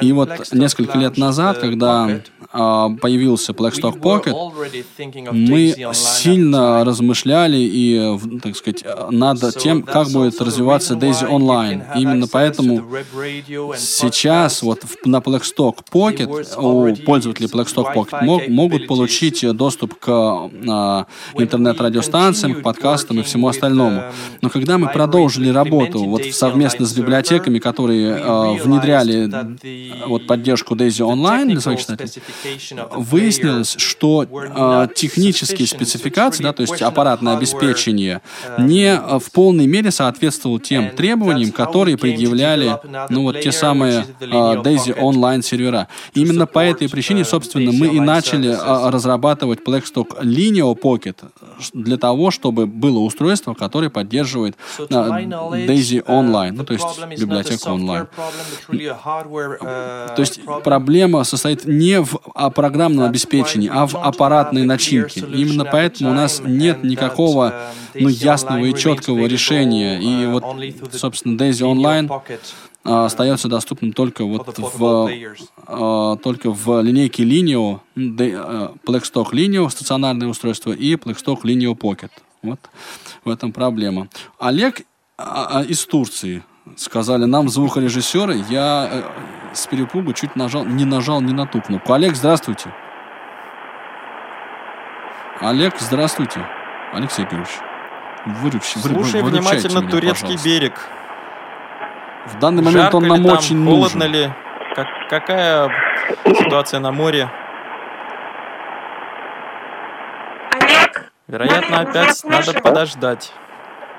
B: И вот несколько лет назад, когда uh, появился Blackstock Pocket, мы сильно размышляли и, так сказать, над тем, как будет развиваться Daisy Online. Именно поэтому сейчас вот на Blackstock Pocket у пользователей Blackstock Pocket мог, могут получить доступ к а, интернет-радиостанциям, к подкастам и всему остальному. Но когда мы продолжили работу вот совместно с библиотеками, которые а, внедряли вот поддержку Daisy Online для своих читателей, выяснилось, что а, технические спецификации, да, то есть аппаратное обеспечение, не в полной мере соответствовал тем требованиям, которые предъявляли, ну вот те самые uh, Daisy онлайн сервера. Именно по этой причине, собственно, мы и начали uh, разрабатывать Blackstock Linear Pocket для того, чтобы было устройство, которое поддерживает uh, Daisy онлайн, ну то есть библиотеку онлайн. То есть проблема состоит не в программном обеспечении, а в аппаратной начинке. Именно поэтому у нас нет никакого ну, ясного и четкого решения. И вот, собственно, Daisy Online а, остается доступным только вот в, а, только в линейке Linio, а, Blackstock Linio, стационарное устройство, и Blackstock Linio Pocket. Вот в этом проблема. Олег из Турции сказали нам звукорежиссеры. Я с перепугу чуть нажал, не нажал не на ту кнопку. Олег, здравствуйте. Олег, здравствуйте. Алексей Георгиевич.
C: Выруч, Слушай внимательно меня, турецкий пожалуйста. берег.
B: В данный момент
C: Жарко
B: он нам
C: там,
B: очень
C: холодно
B: нужен.
C: ли? Как, какая ситуация на море?
D: Олег,
C: Вероятно, опять надо подождать.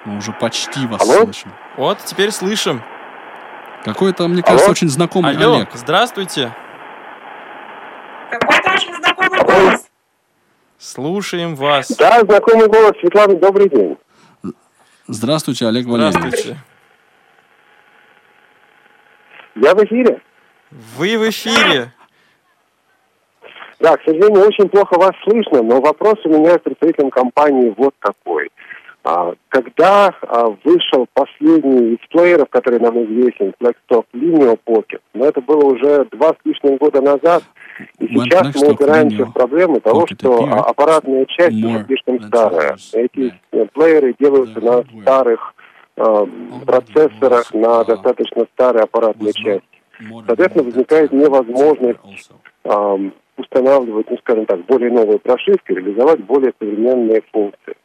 B: Мы уже почти вас
K: Алло?
B: слышим.
C: Вот, теперь слышим.
B: Какой-то, мне кажется,
K: Алло?
B: очень знакомый
C: Алло,
B: Олег.
C: здравствуйте.
D: Какой-то очень знакомый голос.
C: Слушаем вас.
K: Да, знакомый голос. Светлана, добрый день.
B: Здравствуйте, Олег Валерьевич.
C: Здравствуйте.
K: Я в эфире.
C: Вы в эфире.
K: Да, к сожалению, очень плохо вас слышно, но вопрос у меня к представителям компании вот такой. А, Когда а, вышел последний из плееров, который нам известен, Blackstock Linear Pocket, но это было уже два с лишним года назад, и сейчас мы упираемся в проблему того, что аппаратная часть уже слишком старая. Эти э, плееры делаются на старых э, процессорах, на
B: uh,
K: достаточно старой аппаратной части. Соответственно, возникает невозможность устанавливать, ну, скажем так, более новые прошивки, реализовать более современные функции.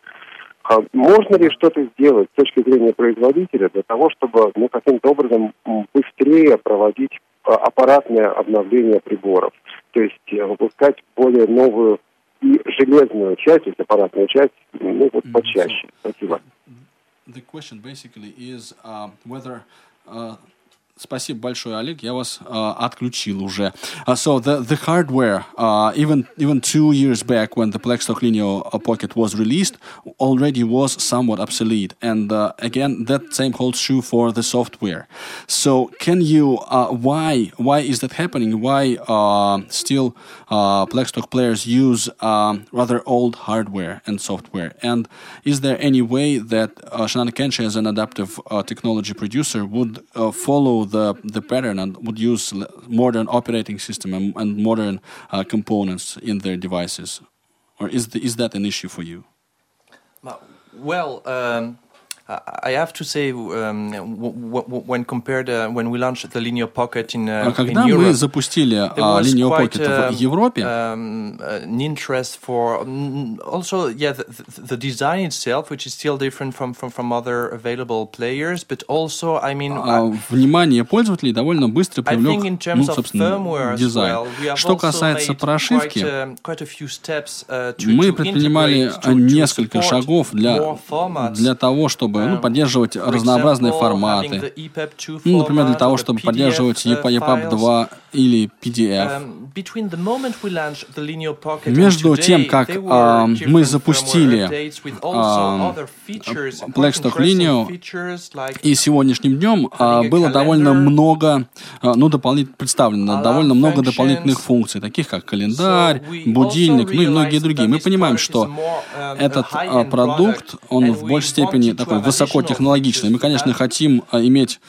K: А можно ли что-то сделать с точки зрения производителя для того, чтобы ну, каким-то образом быстрее проводить а, аппаратное обновление приборов? То есть э, выпускать более новую и железную часть, то есть аппаратную часть, ну, вот почаще. Спасибо.
B: The question basically is uh, whether uh, Спасибо большое, Олег. Я вас uh, отключил уже. Uh, so the the hardware, uh, even even two years back when the Blackstock Linear uh, Pocket was released, already was somewhat obsolete. And uh, again, that same holds true for the software. So can you? Uh, why why is that happening? Why uh, still uh, Blackstock players use um, rather old hardware and software? And is there any way that uh, Shinano Kenshin, as an adaptive uh, technology producer, would uh, the the pattern and would use modern operating system and, and modern uh, components in their devices, or is the, is that an issue for you?
E: Well, um, I I have to say, um, w- w- when compared, uh, when we launched the Linear Pocket in, uh,
B: А Когда мы
E: Europe,
B: запустили а,
E: quite
B: Pocket
E: um,
B: в Европе,
E: um, interest for mm, also, yeah, the, the, design itself, which is still different from, from, from other available players, but also, I mean,
B: а, внимание пользователей довольно быстро привлек, ну, собственно, дизайн. Что касается прошивки,
E: quite, um, quite a few steps, uh, to,
B: мы предпринимали
E: integrate, to- to
B: несколько шагов для, для того, чтобы ну,
E: Um,
B: поддерживать разнообразные форматы.
E: the EPUB2
B: Ну, например, для того, чтобы поддерживать
E: uh,
B: EPUB
E: files.
B: 2 или PDF.
E: Um,
B: Между тем, как а, мы запустили а, Blackstock
E: like
B: и сегодняшним днем а, было довольно много, а, ну, дополнительно представлено довольно много дополнительных функций, таких как календарь, будильник, ну и многие другие. Мы понимаем, что
E: um,
B: этот а, продукт, он в большей степени такой высокотехнологичный. Мы, конечно, хотим а, иметь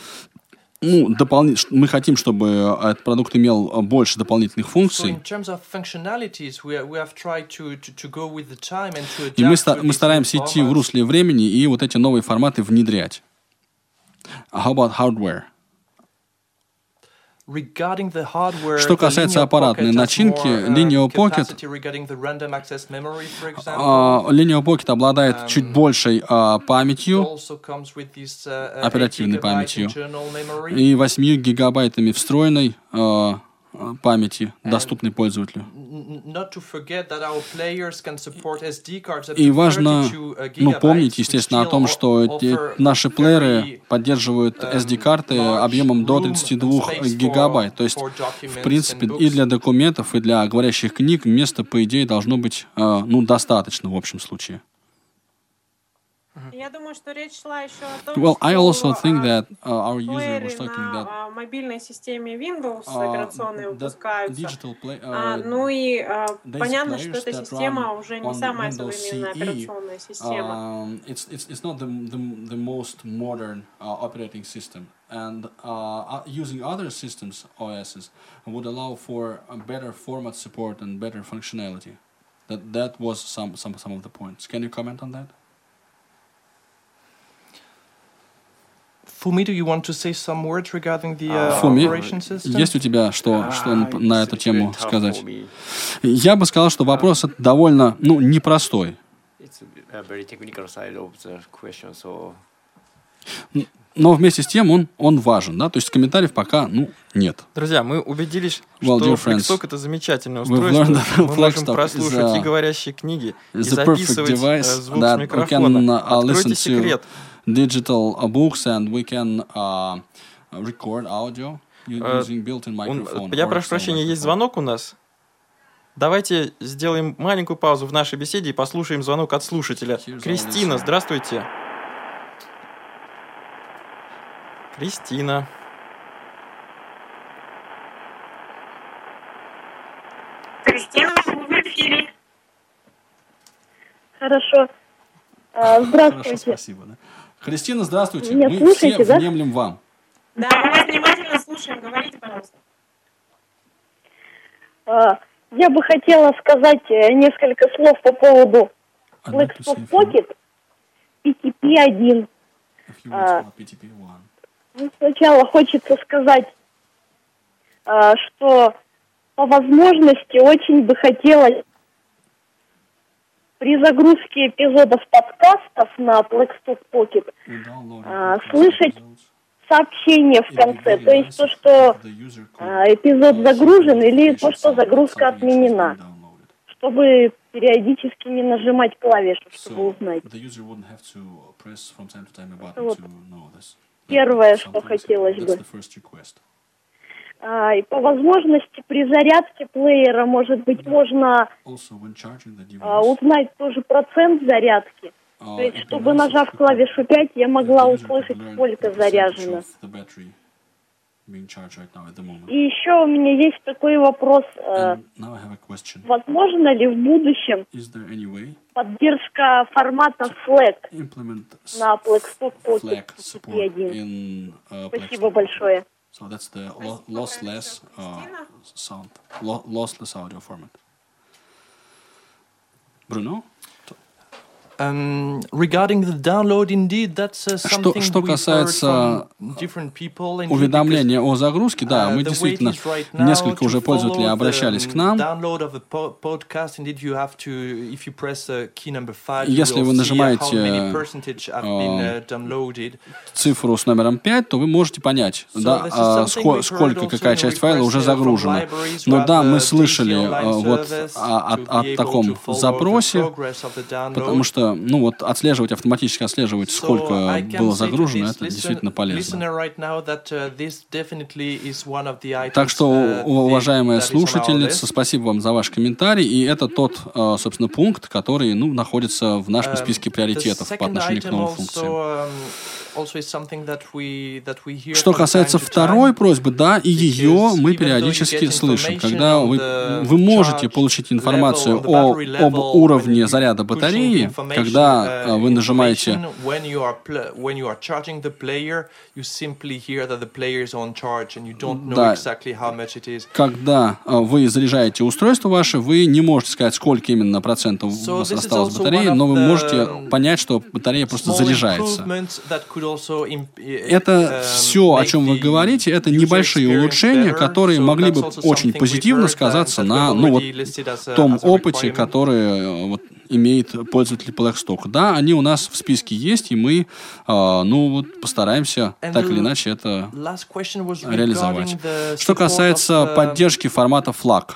B: ну, дополнительно, мы хотим, чтобы а, этот продукт имел а, больше дополнительных функций. И мы, ста- мы стараемся идти в русле времени и вот эти новые форматы внедрять. How about hardware? Что касается аппаратной начинки,
E: uh,
B: Linear Pocket, а, Linear Pocket обладает чуть большей а, памятью
E: also comes with this, uh, uh, 8
B: оперативной памятью и 8 гигабайтами встроенной а, а, памяти, доступной пользователю. И важно
E: 32 uh,
B: ну, помнить, естественно, о том, что наши плееры поддерживают
E: um,
B: SD-карты
E: large
B: объемом до
E: room and
B: 32
E: space for-
B: гигабайт. То есть, в принципе, и для документов, и для говорящих книг места, по идее, должно быть а, ну, достаточно в общем случае. Well, I
D: что
B: also think
D: а,
B: that uh, our user
D: плееры
B: was talking
D: на
B: that
D: а, мобильной системе Windows
B: uh,
D: операционные
B: that
D: выпускаются.
B: digital play,
D: А,
B: uh,
D: ну и а,
B: these
D: понятно,
B: players
D: что эта
B: that
D: система
B: run
D: уже не
B: on
D: самая
B: Windows
D: современная
B: CE,
D: операционная система.
B: Um, it's, it's, it's not the, the, the most modern uh, operating system. And uh, uh, using other systems, OSs, would allow for a better format support and better functionality. That, that was some, some, some of the points. Can you comment on that? Фуми,
E: operation system?
B: есть у тебя что, что на эту тему сказать? Я бы сказал, что вопрос довольно, ну, непростой. Но вместе с тем он, он важен, да, то есть комментариев пока, ну, нет.
C: Друзья, мы убедились, well, что Flextalk это замечательное устройство. Мы можем прослушать и говорящие книги, и записывать э, звук с микрофона. Откройте секрет.
B: Digital books and we can uh, record audio using built-in
C: microphone. Я прошу прощения, есть звонок у нас? Давайте сделаем маленькую паузу в нашей беседе и послушаем звонок от слушателя. Кристина, здравствуйте. Кристина.
D: Кристина, вы в эфире.
L: Хорошо. А, здравствуйте. Хорошо,
B: спасибо. Да. Кристина, здравствуйте. Меня Мы слушаете, все да? внемлем вам.
D: Да, мы вас внимательно слушаем. Говорите, пожалуйста.
L: А, я бы хотела сказать э, несколько слов по поводу Blackstone Pocket PTP-1. А, ну, сначала хочется сказать, а, что по возможности очень бы хотелось при загрузке эпизодов подкастов на Blackstock Pocket а, слышать сообщение в конце, то есть то, что а, эпизод загружен или то, что загрузка отменена, чтобы периодически не нажимать клавишу, чтобы узнать. Вот. первое, что хотелось бы. А, и по возможности при зарядке плеера, может быть, можно а, узнать тоже процент зарядки. То есть, чтобы нажав клавишу 5, я могла услышать, сколько заряжено. И еще у меня есть такой вопрос. Э, возможно ли в будущем поддержка формата FLAC на Blackstock Pocket CP1? Uh, Спасибо большое.
B: So that's the lo lossless uh, sound, lo lossless audio format. Bruno? Что, что касается уведомления о загрузке, да, мы действительно, несколько уже пользователей обращались к нам. Если вы нажимаете цифру с номером 5, то вы можете понять, да, сколько, какая часть файла уже загружена. Но да, мы слышали вот о, о, о таком запросе, потому что ну вот отслеживать, автоматически отслеживать, сколько so было загружено, это действительно полезно. Uh, так что, uh, уважаемая слушательница, спасибо вам за ваш комментарий, и это тот, uh, собственно, пункт, который, ну, находится в нашем um, списке приоритетов по отношению к новым функциям. Um, что касается второй просьбы, да, и ее мы периодически слышим. Когда вы, вы можете получить информацию о, об уровне заряда батареи, когда uh, вы нажимаете да, когда вы заряжаете устройство ваше, вы не можете сказать, сколько именно процентов у вас осталось батареи, но вы можете понять, что батарея просто заряжается. Это э, все, о чем вы говорите, это небольшие улучшения, которые могли бы очень позитивно сказаться на ну, вот, том опыте, который э, вот, имеет пользователь Blackstock. Да, они у нас в списке есть, и мы а, ну, вот, постараемся так или иначе это реализовать. Что касается поддержки формата FLAC,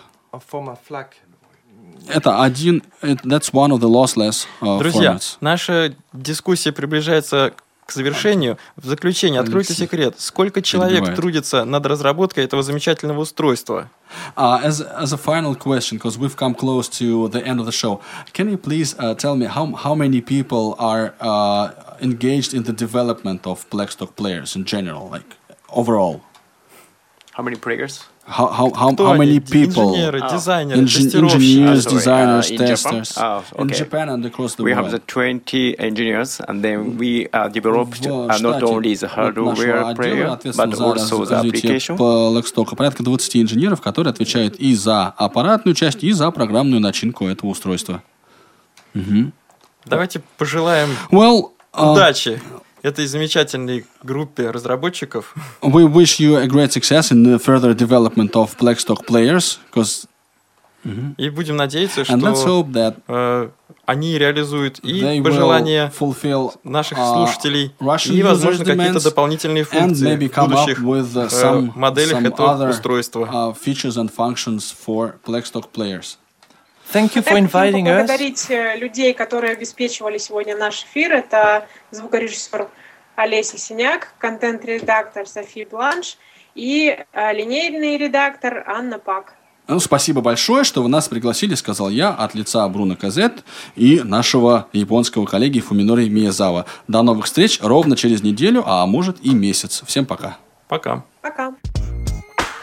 B: это один, that's one of the lossless uh,
C: Друзья,
B: formats.
C: наша дискуссия приближается к завершению, в заключение, откройте секрет. Сколько человек трудится над разработкой этого замечательного устройства?
B: Uh, as, as a final question, because we've come close to the end of the show, can you please uh, tell me how, how many people are uh, engaged in the development of Blackstock players in general, like overall?
A: How many players?
B: How, how, how, how many people?
C: Инженеры, дизайнеры,
B: engineers, designers, uh, testers.
A: Japan? Oh, okay.
B: In Japan and across the
A: we
B: world.
A: We have the 20 engineers, and then we uh, developed uh, not only the hardware player, but also the application.
B: Blackstock. Порядка 20 инженеров, которые отвечают и за аппаратную часть, и за программную начинку этого устройства.
C: Угу. Давайте пожелаем
B: well,
C: удачи. Этой замечательной группе разработчиков.
B: We wish you a great success in the further development of Blackstock players, because
C: Mm-hmm. И будем надеяться, что that э, они реализуют и пожелания наших uh, слушателей, и, возможно, какие-то дополнительные функции в будущих with, uh, э, моделях этого устройства. Uh,
D: Thank you for inviting us. Поблагодарить э, людей, которые обеспечивали сегодня наш эфир. Это звукорежиссер Олеся Синяк, контент-редактор София Бланш и э, линейный редактор Анна Пак.
B: Ну, спасибо большое, что вы нас пригласили, сказал я от лица Бруно Казет и нашего японского коллеги Фуминори Миязава. До новых встреч ровно через неделю, а может и месяц. Всем пока.
C: Пока.
D: Пока.